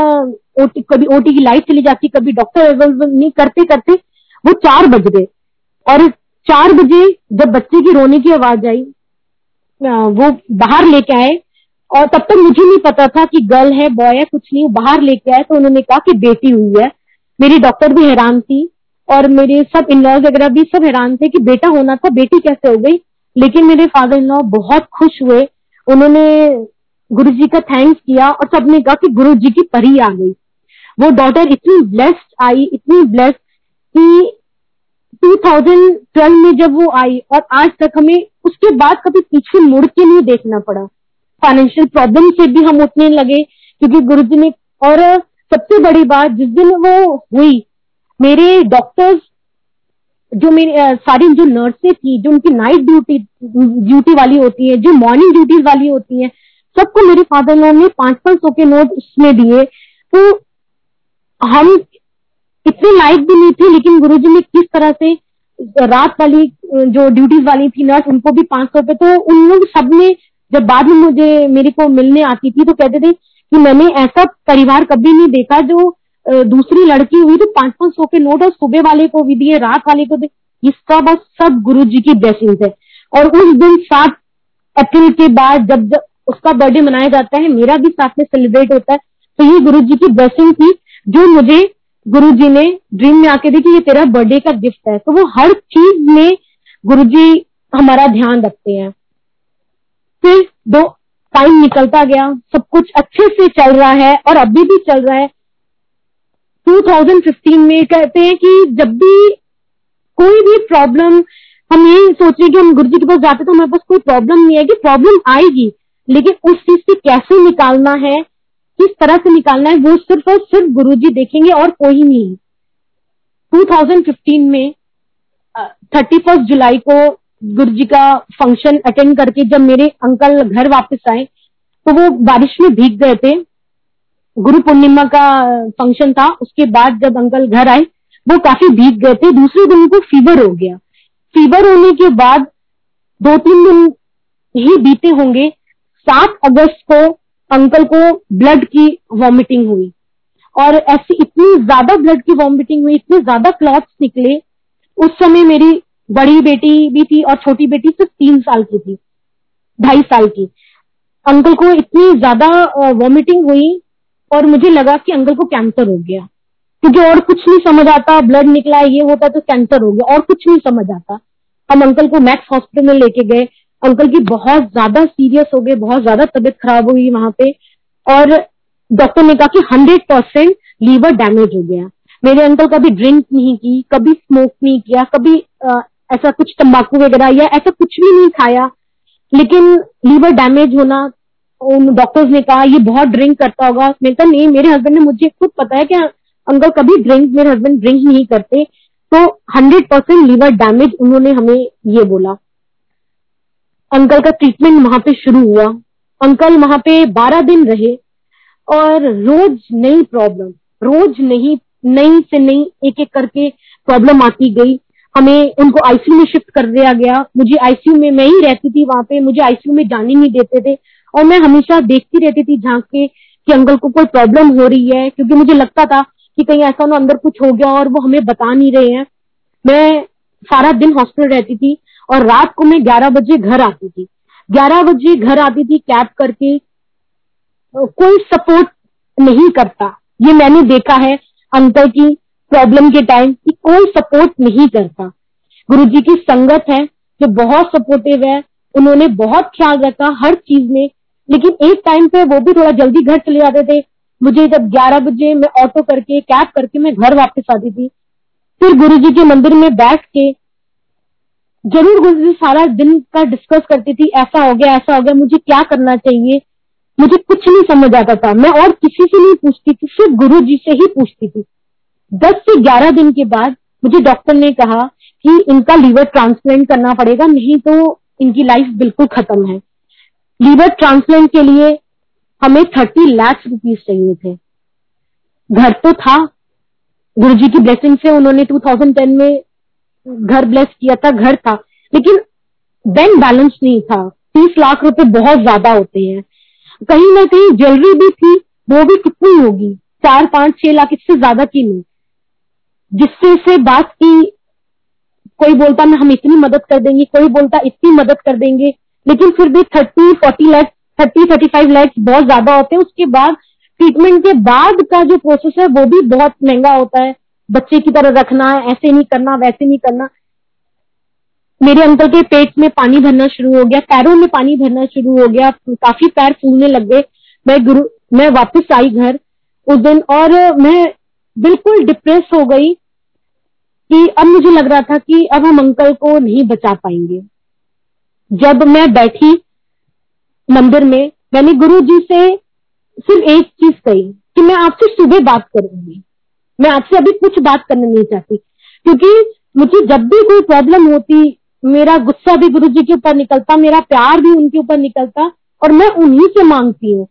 ओटी कभी ओटी की लाइट चली जाती, कभी डॉक्टर अवेलेबल नहीं करते करते, वो चार बज गए। और चार बजे जब बच्चे की रोने की आवाज़ आई वो बाहर लेके आए, और तब तक मुझे नहीं पता था कि गर्ल है बॉय है, कुछ नहीं बाहर लेके आए तो उन्होंने कहा कि बेटी हुई है। मेरी डॉक्टर भी हैरान थी, और मेरे सब इन लॉज वगैरह भी सब हैरान थे कि बेटा होना था, बेटी कैसे हो गई? लेकिन मेरे फादर इन लॉ बहुत खुश हुए। उन्होंने गुरु जी का थैंक्स किया और सबने कहा कि गुरु जी की परी आ गई। वो डॉटर इतनी ब्लेस्ड आई, इतनी ब्लेस्ड कि 2012 में जब वो आई और आज तक हमें उसके बाद कभी पीछे मुड़ के नहीं देखना पड़ा। फाइनेंशियल प्रॉब्लम से भी हम उठने लगे, क्योंकि गुरु जी ने, और सबसे बड़ी बात, जिस दिन वो हुई, मेरे डॉक्टर्स जो मेरे सारी जो नर्सें थी, जो उनकी नाइट ड्यूटी ड्यूटी वाली होती है, जो मॉर्निंग ड्यूटीज़ वाली होती है, सबको मेरे फादर लॉ ने पाँच पाँच सौ के नोट उसमें दिए। तो हम इतने लाइक भी नहीं थे, लेकिन गुरुजी ने किस तरह से रात वाली, जो ड्यूटीज़ वाली थी नर्स उनको भी पाँच सौ पे तो उन लोग सबने, जब बाद में मुझे, मेरे को मिलने आती थी तो कहते थे कि मैंने ऐसा परिवार कभी नहीं देखा जो दूसरी लड़की हुई तो पाँच पाँच सौ के नोट और सुबह वाले को भी दिए, रात वाले को दिए सब और सब गुरु जी की ब्लेसिंग है। और उस दिन सात अप्रैल के बाद जब जब उसका बर्थडे मनाया जाता है, मेरा भी साथ में सेलिब्रेट होता है तो ये गुरु जी की ब्लेसिंग थी। जो मुझे गुरु जी ने ड्रीम में आके दी कि ये तेरा बर्थडे का गिफ्ट है। तो वो हर चीज़ में गुरु जी हमारा ध्यान रखते हैं। फिर दो टाइम निकलता गया, सब कुछ अच्छे से चल रहा है और अभी भी चल रहा है। 2015 में कहते हैं कि जब भी कोई भी प्रॉब्लम हम ये सोचे कि हम गुरु जी के पास जाते तो हमारे पास कोई प्रॉब्लम नहीं कि प्रॉब्लम आएगी, लेकिन उस चीज़ से कैसे निकालना है? किस तरह से निकालना है, वो सिर्फ़ और सिर्फ़ गुरु जी देखेंगे और कोई नहीं। 2015 में थर्टी फ़र्स्ट जुलाई को गुरु जी का फ़ंक्शन अटेंड करके जब मेरे अंकल घर वापस आए तो वो बारिश में भीग गए थे। गुरु पूर्णिमा का फ़ंक्शन था, उसके बाद जब अंकल घर आए, वो काफ़ी भीग गए थे। दूसरे दिन उनको फीवर हो गया। फीवर होने के बाद दो तीन दिन ही बीते होंगे। सात अगस्त को अंकल को ब्लड की वॉमिटिंग हुई। और ऐसी इतनी ज़्यादा ब्लड की वॉमिटिंग हुई, इतने ज़्यादा क्लॉट्स निकले। उस समय मेरी बड़ी बेटी भी थी और छोटी बेटी सिर्फ़ तीन साल की थी, ढाई साल की। अंकल को इतनी ज़्यादा वॉमिटिंग हुई और मुझे लगा कि अंकल को कैंसर हो गया। क्योंकि और कुछ नहीं समझ आता ब्लड निकला, ये होता तो कैंसर हो गया, और कुछ नहीं समझ आता। हम अंकल को मैक्स हॉस्पिटल में लेके गए। अंकल की बहुत ज़्यादा सीरियस हो गए बहुत ज़्यादा तबीयत खराब हुई वहाँ पे और डॉक्टर ने कहा कि हंड्रेड परसेंट लीवर डैमेज हो गया। मेरे अंकल कभी ड्रिंक नहीं की कभी स्मोक नहीं किया कभी आ, ऐसा कुछ तंबाकू वगैरह या ऐसा कुछ भी नहीं खाया। लेकिन लीवर डैमेज होना उन डॉक्टर्स ने कहा ये बहुत ड्रिंक करता होगा। मैंने कहा नहीं मेरे हस्बैंड ने मुझे खुद पता है कि अंकल कभी ड्रिंक मेरे हस्बैंड ड्रिंक नहीं करते। तो हंड्रेड परसेंट लीवर डैमेज उन्होंने हमें ये बोला। अंकल का ट्रीटमेंट वहाँ पे शुरू हुआ। अंकल वहाँ पे बारह दिन रहे और रोज नई प्रॉब्लम रोज नहीं, नई से नई एक एक करके प्रॉब्लम आती गई। हमें उनको आईसीयू में शिफ्ट कर दिया गया। मुझे आईसीयू में मैं ही रहती थी वहाँ पे, मुझे आईसीयू में जाने नहीं देते थे। और मैं हमेशा देखती रहती थी झाँक के कि अंकल को कोई प्रॉब्लम हो रही है, क्योंकि मुझे लगता था कि कहीं ऐसा ना अंदर कुछ हो गया और वो हमें बता नहीं रहे हैं। मैं सारा दिन हॉस्पिटल रहती थी। और रात को मैं ग्यारह बजे घर आती थी। ग्यारह बजे घर आती थी, कैब करके कोई सपोर्ट नहीं करता। ये मैंने देखा है अंकल की प्रॉब्लम के टाइम कि कोई सपोर्ट नहीं करता। गुरु जी की संगत है जो बहुत सपोर्टिव है, उन्होंने बहुत ख्याल रखा हर चीज़ में, लेकिन एक टाइम पे वो भी थोड़ा जल्दी घर चले जाते थे। मुझे जब 11 बजे मैं ऑटो करके कैब करके मैं घर वापस आती थी। फिर गुरु जी के मंदिर में बैठ के ज़रूर जी सारा दिन का डिस्कस करती थी, ऐसा हो गया, ऐसा हो गया, मुझे क्या करना चाहिए? मुझे कुछ नहीं समझ आता था। मैं और किसी से नहीं पूछती थी, सिर्फ़ गुरु जी से ही पूछती थी। दस से ग्यारह दिन के बाद मुझे डॉक्टर ने कहा कि इनका लीवर ट्रांसप्लांट करना पड़ेगा, नहीं तो इनकी लाइफ बिल्कुल खत्म है। लीवर ट्रांसप्लांट के लिए हमें थर्टी लाख रुपीज़ चाहिए थे। घर तो था। गुरु जी की ब्लेसिंग से उन्होंने 2010 में घर ब्लेस किया था, घर था। लेकिन बैंक बैलेंस नहीं था। तीस लाख रुपए बहुत ज़्यादा होते हैं। कहीं ना कहीं ज्वेलरी भी थी, वो भी कितनी होगी? चार, पाँच, छह लाख इससे ज़्यादा की नहीं। जिससे से बात की, कोई बोलता ना हम इतनी मदद कर देंगे, कोई बोलता इतनी मदद कर देंगे, लेकिन फिर भी thirty forty lakhs thirty thirty five lakhs बहुत ज़्यादा होते हैं। उसके बाद ट्रीटमेंट के बाद का जो प्रोसेस है, वो भी बहुत महँगा होता है। बच्चे की तरह रखना है, ऐसे नहीं करना, वैसे नहीं करना। मेरे अंकल के पेट में पानी भरना शुरू हो गया, पैरों में पानी भरना शुरू हो गया, काफ़ी पैर फूलने लग गए। मैं गुरु, मैं वापस आई घर उस दिन और मैं बिल्कुल डिप्रेस हो गई कि अब मुझे लग रहा था कि अब हम अंकल को नहीं बचा पाएँगे। जब मैं बैठी मंदिर में, मैंने गुरु जी से सिर्फ़ एक चीज़ कही कि मैं आपसे सुबह बात करूँगी। मैं आपसे अभी कुछ बात करना नहीं चाहती। क्योंकि मुझे जब भी कोई प्रॉब्लम होती, मेरा गुस्सा भी गुरु जी के ऊपर निकलता, मेरा प्यार भी उनके ऊपर निकलता और मैं उन्हीं से मांगती हूँ।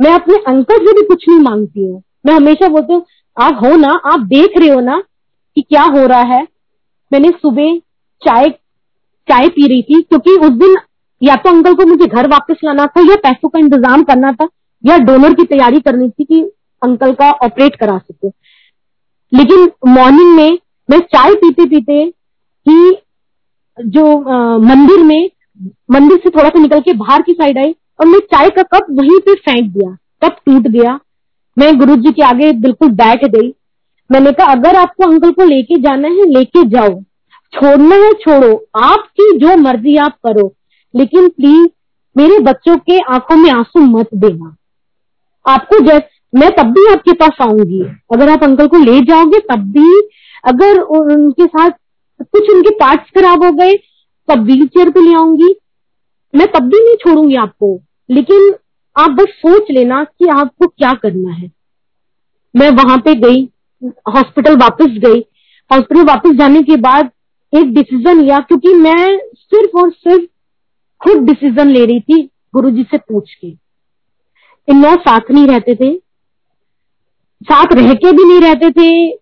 मैं अपने अंकल से भी कुछ नहीं मांगती हूँ। मैं हमेशा बोलती हूँ, आप हो ना, आप देख रहे हो ना कि क्या हो रहा है। मैंने सुबह चाय चाय पी रही थी, क्योंकि उस दिन या तो अंकल को मुझे घर वापस लाना था या पैसों का इंतज़ाम करना था या डोनर की तैयारी करनी थी कि अंकल का ऑपरेट करा सके। लेकिन मॉर्निंग में मैं चाय पीते पीते ही जो आ, मंदिर में मंदिर से थोड़ा सा निकल के बाहर की साइड आई और मैं चाय का कप वहीं पे फेंक दिया कप टूट गया। मैं गुरु जी के आगे बिल्कुल बैठ गई। मैंने कहा अगर आपको अंकल को लेके जाना है लेके जाओ। छोड़ना है छोड़ो। आपकी जो मर्ज़ी आप करो। लेकिन प्लीज़ मेरे बच्चों के आँखों में आँसू मत देना। आपको जैसे मैं तब भी आपके पास आऊँगी। अगर आप अंकल को ले जाओगे, तब भी अगर उनके साथ कुछ उनके पार्ट्स खराब हो गए, तब व्हील चेयर पे ले आऊँगी। मैं तब भी नहीं छोड़ूँगी आपको। लेकिन आप बस सोच लेना कि आपको क्या करना है। मैं वहाँ पे गई हॉस्पिटल वापस गई। हॉस्पिटल वापस जाने के बाद एक डिसीज़न लिया, क्योंकि मैं सिर्फ़ और सिर्फ़ खुद डिसीज़न ले रही थी गुरुजी से पूछ के। इन साथ नहीं रहते थे। साथ रह के भी नहीं रहते थे।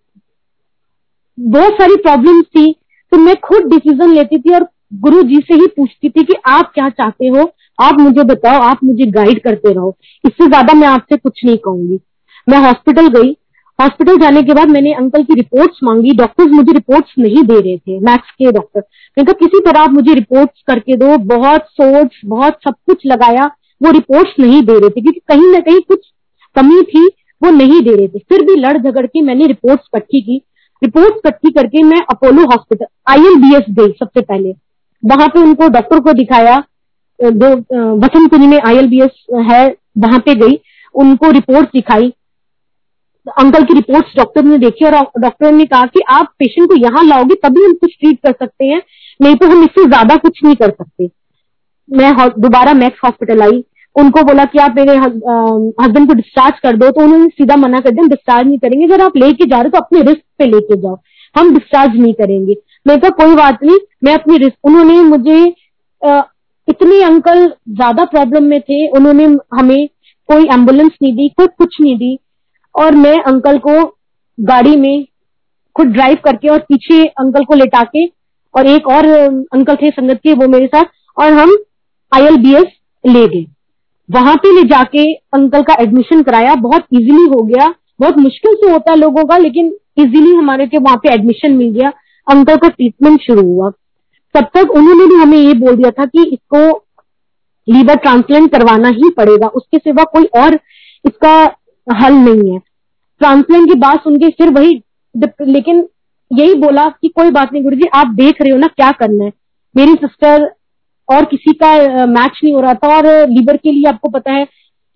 बहुत सारी प्रॉब्लम्स थी। तो मैं खुद डिसीज़न लेती थी और गुरु जी से ही पूछती थी कि आप क्या चाहते हो? आप मुझे बताओ, आप मुझे गाइड करते रहो। इससे ज़्यादा मैं आपसे कुछ नहीं कहूँगी। मैं हॉस्पिटल गई। हॉस्पिटल जाने के बाद मैंने अंकल की रिपोर्ट्स मांगी। डॉक्टर्स मुझे रिपोर्ट्स नहीं दे रहे थे मैथ्स के डॉक्टर मैंने कहा, किसी तरह आप मुझे रिपोर्ट्स करके दो। बहुत सोर्स बहुत सब कुछ लगाया। वो रिपोर्ट्स नहीं दे रहे थे, क्योंकि कहीं ना कहीं कुछ कमी थी। वो नहीं दे रहे थे। फिर भी लड़ झगड़ के मैंने रिपोर्ट्स इकट्ठी की। रिपोर्ट्स इकट्ठी करके मैं अपोलो हॉस्पिटल आईएलबीएस गई सबसे पहले। वहाँ पे उनको डॉक्टर को दिखाया जो वसंत कुंज में आईएलबीएस है, वहाँ पे गई, उनको रिपोर्ट दिखाई। अंकल की रिपोर्ट्स डॉक्टर ने देखी और डॉक्टर ने कहा कि आप पेशेंट को यहाँ लाओगे, तभी हम कुछ ट्रीट कर सकते हैं, नहीं तो हम इससे ज़्यादा कुछ नहीं कर सकते। मैं दोबारा मैक्स हॉस्पिटल आई। उनको बोला कि आप मेरे हस्बैंड को डिस्चार्ज कर दो तो उन्होंने सीधा मना कर दिया डिस्चार्ज नहीं करेंगे। अगर आप लेके जा रहे हो तो अपने रिस्क पे लेके जाओ। हम डिस्चार्ज नहीं करेंगे। मैं कहा, कोई बात नहीं, मैं अपनी रिस्क उन्होंने मुझे इतने अंकल ज़्यादा प्रॉब्लम में थे, उन्होंने हमें कोई एंबुलेंस नहीं दी, कोई कुछ नहीं दी, और मैं अंकल को गाड़ी में खुद ड्राइव करके और पीछे अंकल को लेटा के, और एक और अंकल थे संगत के, वो मेरे साथ, और हम आईएलबीएस ले गए। वहाँ पे ले जाके अंकल का एडमिशन कराया। बहुत इजीली हो गया। बहुत मुश्किल से होता है लोगों का, लेकिन इजीली हमारे के वहाँ पे एडमिशन मिल गया। अंकल का ट्रीटमेंट शुरू हुआ। तब तक उन्होंने भी हमें ये बोल दिया था कि इसको लीवर ट्रांसप्लांट करवाना ही पड़ेगा। उसके सिवा कोई और इसका हल नहीं है। ट्रांसप्लांट की बात सुन के फिर वही लेकिन यही बोला कि कोई बात नहीं गुरु जी आप देख रहे हो ना क्या करना है। मेरी सिस्टर और किसी का मैच नहीं हो रहा था और लीवर के लिए आपको पता है,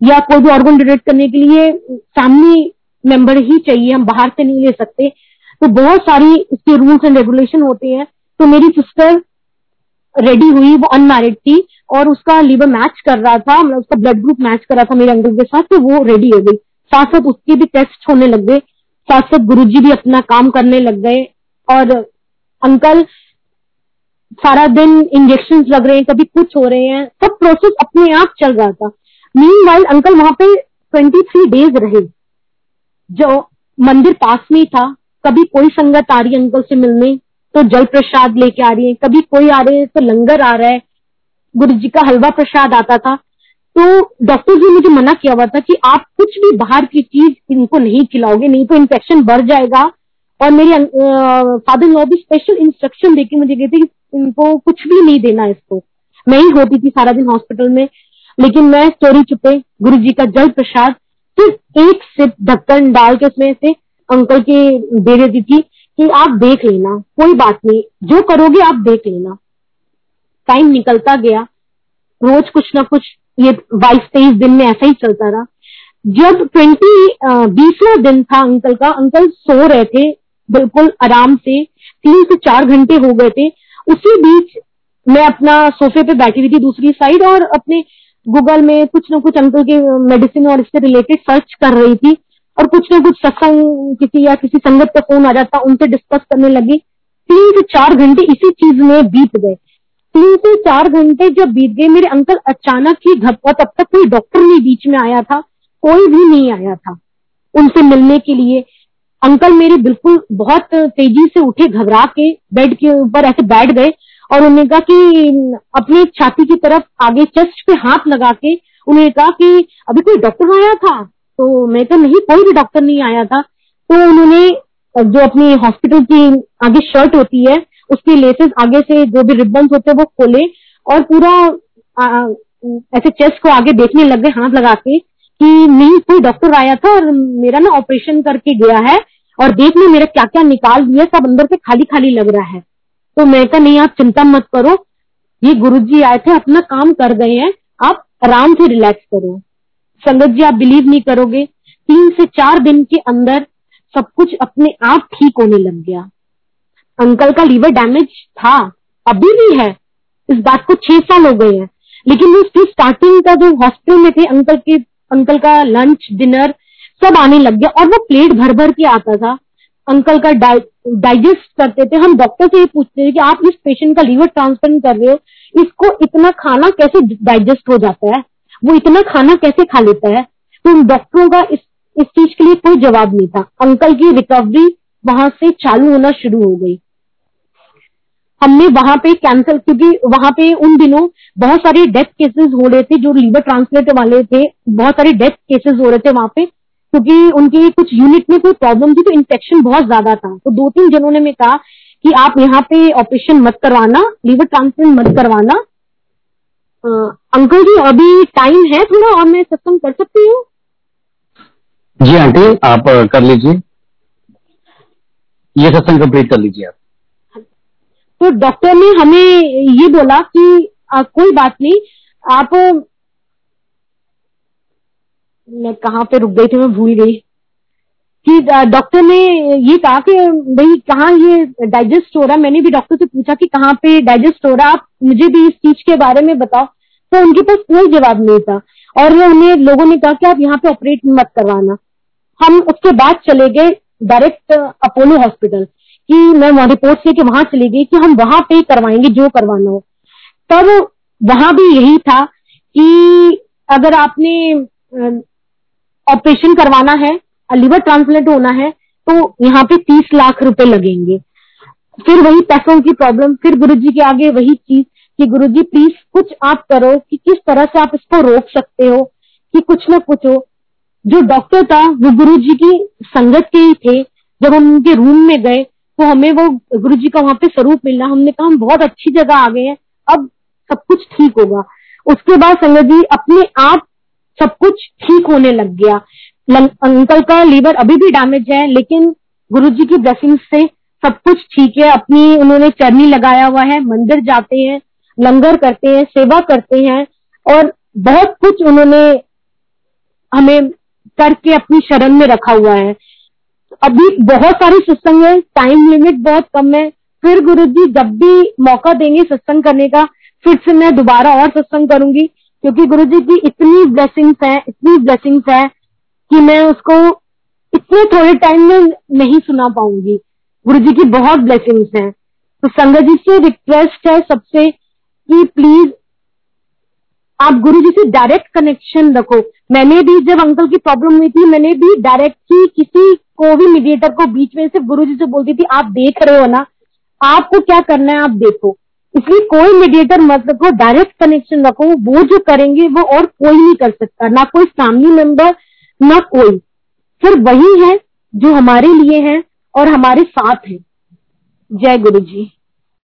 या कोई भी ऑर्गन डोनेट करने के लिए फैमिली मेंबर ही चाहिए, हम बाहर से नहीं ले सकते। तो बहुत सारी इसके रूल्स एंड रेगुलेशन होते हैं। तो मेरी सिस्टर रेडी हुई, वो अनमैरिड थी और उसका लीवर मैच कर रहा था मतलब उसका ब्लड ग्रुप मैच कर रहा था मेरे अंकल के साथ तो वो रेडी हो गई। साथ साथ उसके भी टेस्ट होने लग गए। साथ साथ गुरु भी अपना काम करने लग गए और अंकल सारा दिन इंजेक्शन लग रहे हैं, कभी कुछ हो रहे हैं, सब प्रोसेस अपने आप चल रहा था। मीन वाइल अंकल वहाँ पे ट्वेंटी थ्री डेज़ रहे। जो मंदिर पास में था, कभी कोई संगत आ रही है अंकल से मिलने तो जल प्रसाद लेके आ रही है। कभी कोई आ रहे हैं तो लंगर आ रहा है। गुरु जी का हलवा प्रसाद आता था। तो डॉक्टर जी मुझे मना किया हुआ था कि आप कुछ भी बाहर की चीज़ इनको नहीं खिलाओगे, नहीं तो इन्फेक्शन बढ़ जाएगा। और मेरे फादर लॉ भी स्पेशल इंस्ट्रक्शन देके मुझे कहते इनको कुछ भी नहीं देना इसको। मैं ही होती थी सारा दिन हॉस्पिटल में, लेकिन मैं चोरी चुपे गुरु जी का जल प्रसाद, सिर्फ़ एक सिप ढक्कन डाल के उसमें से अंकल के दे देती थी कि आप देख लेना, कोई बात नहीं, जो करोगे आप देख लेना। टाइम निकलता गया, रोज कुछ ना कुछ, ये बाईस, तेईस दिन में ऐसा ही चलता रहा। जब ट्वेंटी बीसवा दिन था अंकल का, अंकल सो रहे थे, बिल्कुल आराम से, तीन से चार घंटे हो गए थे उसी बीच मैं अपना सोफे पे बैठी हुई थी दूसरी साइड और अपने गूगल में कुछ ना कुछ अंकल के मेडिसिन और इससे रिलेटेड सर्च कर रही थी और कुछ ना कुछ सत्संग, किसी या किसी संगत का फ़ोन आ जाता, उनसे डिस्कस करने लगी। तीन से चार घंटे इसी चीज़ में बीत गए। तीन से चार घंटे जब बीत गए, मेरे अंकल अचानक ही धप्पा तब तक कोई डॉक्टर नहीं बीच में आया था, कोई भी नहीं आया था उनसे मिलने के लिए। अंकल मेरे बिल्कुल बहुत तेज़ी से उठे घबरा के बेड के ऊपर ऐसे बैठ गए और उन्होंने कहा कि अपनी छाती की तरफ़ आगे चेस्ट पे हाथ लगा के उन्होंने कहा कि अभी कोई डॉक्टर आया था? तो मैं तो नहीं कोई भी डॉक्टर नहीं आया था। तो उन्होंने जो अपनी हॉस्पिटल की आगे शर्ट होती है उसकी लेसेस आगे से जो भी रिबन्स होते हैं वो खोले और पूरा आ, ऐसे चेस्ट को आगे देखने लग गए हाथ लगा के। कि नहीं, कोई डॉक्टर आया था और मेरा ना ऑपरेशन करके गया है और देख लो मेरा क्या क्या निकाल दिया, सब अंदर से खाली खाली लग रहा है। तो मैं कहा, नहीं, आप चिंता मत करो, ये गुरु जी आए थे, अपना काम कर गए हैं, आप आराम से रिलैक्स करो। संगत जी, आप बिलीव नहीं करोगे, तीन से चार दिन के अंदर सब कुछ अपने आप ठीक होने लग गया। अंकल का लीवर डैमेज था, अभी भी है, इस बात को छह साल हो गए हैं, लेकिन वो स्टार्टिंग का जो हॉस्पिटल में थे, अंकल के अंकल का लंच डिनर सब आने लग गया और वो प्लेट भर भर के आता था। अंकल का डाइजेस्ट करते थे। हम डॉक्टर से ये पूछते थे कि आप इस पेशेंट का लीवर ट्रांसप्लांट कर रहे हो। इसको इतना खाना कैसे डाइजेस्ट हो जाता है? वो इतना खाना कैसे खा लेता है? तो उन डॉक्टरों का इस इस चीज़ के लिए कोई जवाब नहीं था। अंकल की रिकवरी वहाँ से चालू होना शुरू हो गई। हमने वहाँ पे कैंसिल क्योंकि वहाँ पे उन दिनों बहुत सारे डेथ केसेस हो रहे थे, जो लीवर ट्रांसप्लांट वाले थे, बहुत सारे डेथ केसेस हो रहे थे वहाँ पे, क्योंकि उनकी कुछ यूनिट में कोई प्रॉब्लम थी तो इन्फेक्शन बहुत ज़्यादा था। तो दो तीन जनों ने कहा कि आप यहाँ पे ऑपरेशन मत करवाना लीवर ट्रांसप्लांट मत करवाना। अंकल जी, अभी टाइम है थोड़ा, और मैं सत्संग कर सकती हूँ? जी, आंटी, आप कर लीजिए। ये सत्संग कंप्लीट कर लीजिए आप। तो डॉक्टर ने हमें ये बोला कि आ, कोई बात नहीं आप मैं कहाँ पे रुक गई थी मैं भूल गई। कि डॉक्टर ने ये कहा कि भाई कहाँ ये डाइजेस्ट हो रहा? मैंने भी डॉक्टर से पूछा कि कहाँ पे डाइजेस्ट हो रहा? आप मुझे भी इस चीज़ के बारे में बताओ। तो उनके पास कोई जवाब नहीं था और उन्हें लोगों ने कहा कि आप यहाँ पे ऑपरेट मत करवाना। हम उसके बाद चले गए डायरेक्ट अपोलो हॉस्पिटल, कि मैं वहाँ रिपोर्ट लेके वहाँ चली गई कि हम वहाँ पे करवाएँगे जो करवाना हो। तब वहाँ भी यही था कि अगर आपने ऑपरेशन करवाना है लिवर ट्रांसप्लांट होना है तो यहाँ पे तीस लाख रुपए लगेंगे। फिर वही पैसों की प्रॉब्लम, फिर गुरुजी के आगे वही चीज़ कि गुरुजी, प्लीज़, कुछ आप करो कि किस तरह से आप इसको रोक सकते हो, कि कुछ ना कुछ हो। जो डॉक्टर था, वो गुरु जी की संगत के ही थे। जब हम उनके रूम में गए तो हमें वो गुरु जी का वहाँ पे स्वरूप मिलना हमने कहा, हम बहुत अच्छी जगह आ गए हैं। अब सब कुछ ठीक होगा। उसके बाद संगत जी अपने आप सब कुछ ठीक होने लग गया। अंकल का लीवर अभी भी डैमेज है, लेकिन गुरु जी की ब्लेसिंग से सब कुछ ठीक है। अपनी, उन्होंने चरनी लगाया हुआ है, मंदिर जाते हैं, लंगर करते हैं, सेवा करते हैं, और बहुत कुछ उन्होंने हमें करके अपनी शरण में रखा हुआ है। अभी बहुत सारे सत्संग है टाइम लिमिट बहुत कम है। फिर गुरु जी जब भी मौका देंगे सत्संग करने का, फिर से मैं दोबारा और सत्संग करूँगी, क्योंकि गुरु जी की इतनी ब्लेसिंग्स है, इतनी ब्लेसिंग्स है कि मैं उसको इतने थोड़े टाइम में नहीं सुना पाऊँगी। गुरु जी की बहुत ब्लेसिंग्स हैं। तो संगत जी से रिक्वेस्ट है सबसे कि प्लीज़ आप गुरु जी से डायरेक्ट कनेक्शन रखो। मैंने भी, जब अंकल की प्रॉब्लम हुई थी, मैंने भी डायरेक्ट ही किसी को भी मीडिएटर को बीच में सिर्फ़ गुरु जी से बोलती थी, आप देख रहे हो ना, आपको क्या करना है, आप देखो। इसलिए कोई मीडिएटर मत रखो डायरेक्ट कनेक्शन रखो। वो जो करेंगे, वो और कोई नहीं कर सकता, ना कोई फैमिली मेंबर ना कोई। फिर वही है जो हमारे लिए है और हमारे साथ है। जय गुरु जी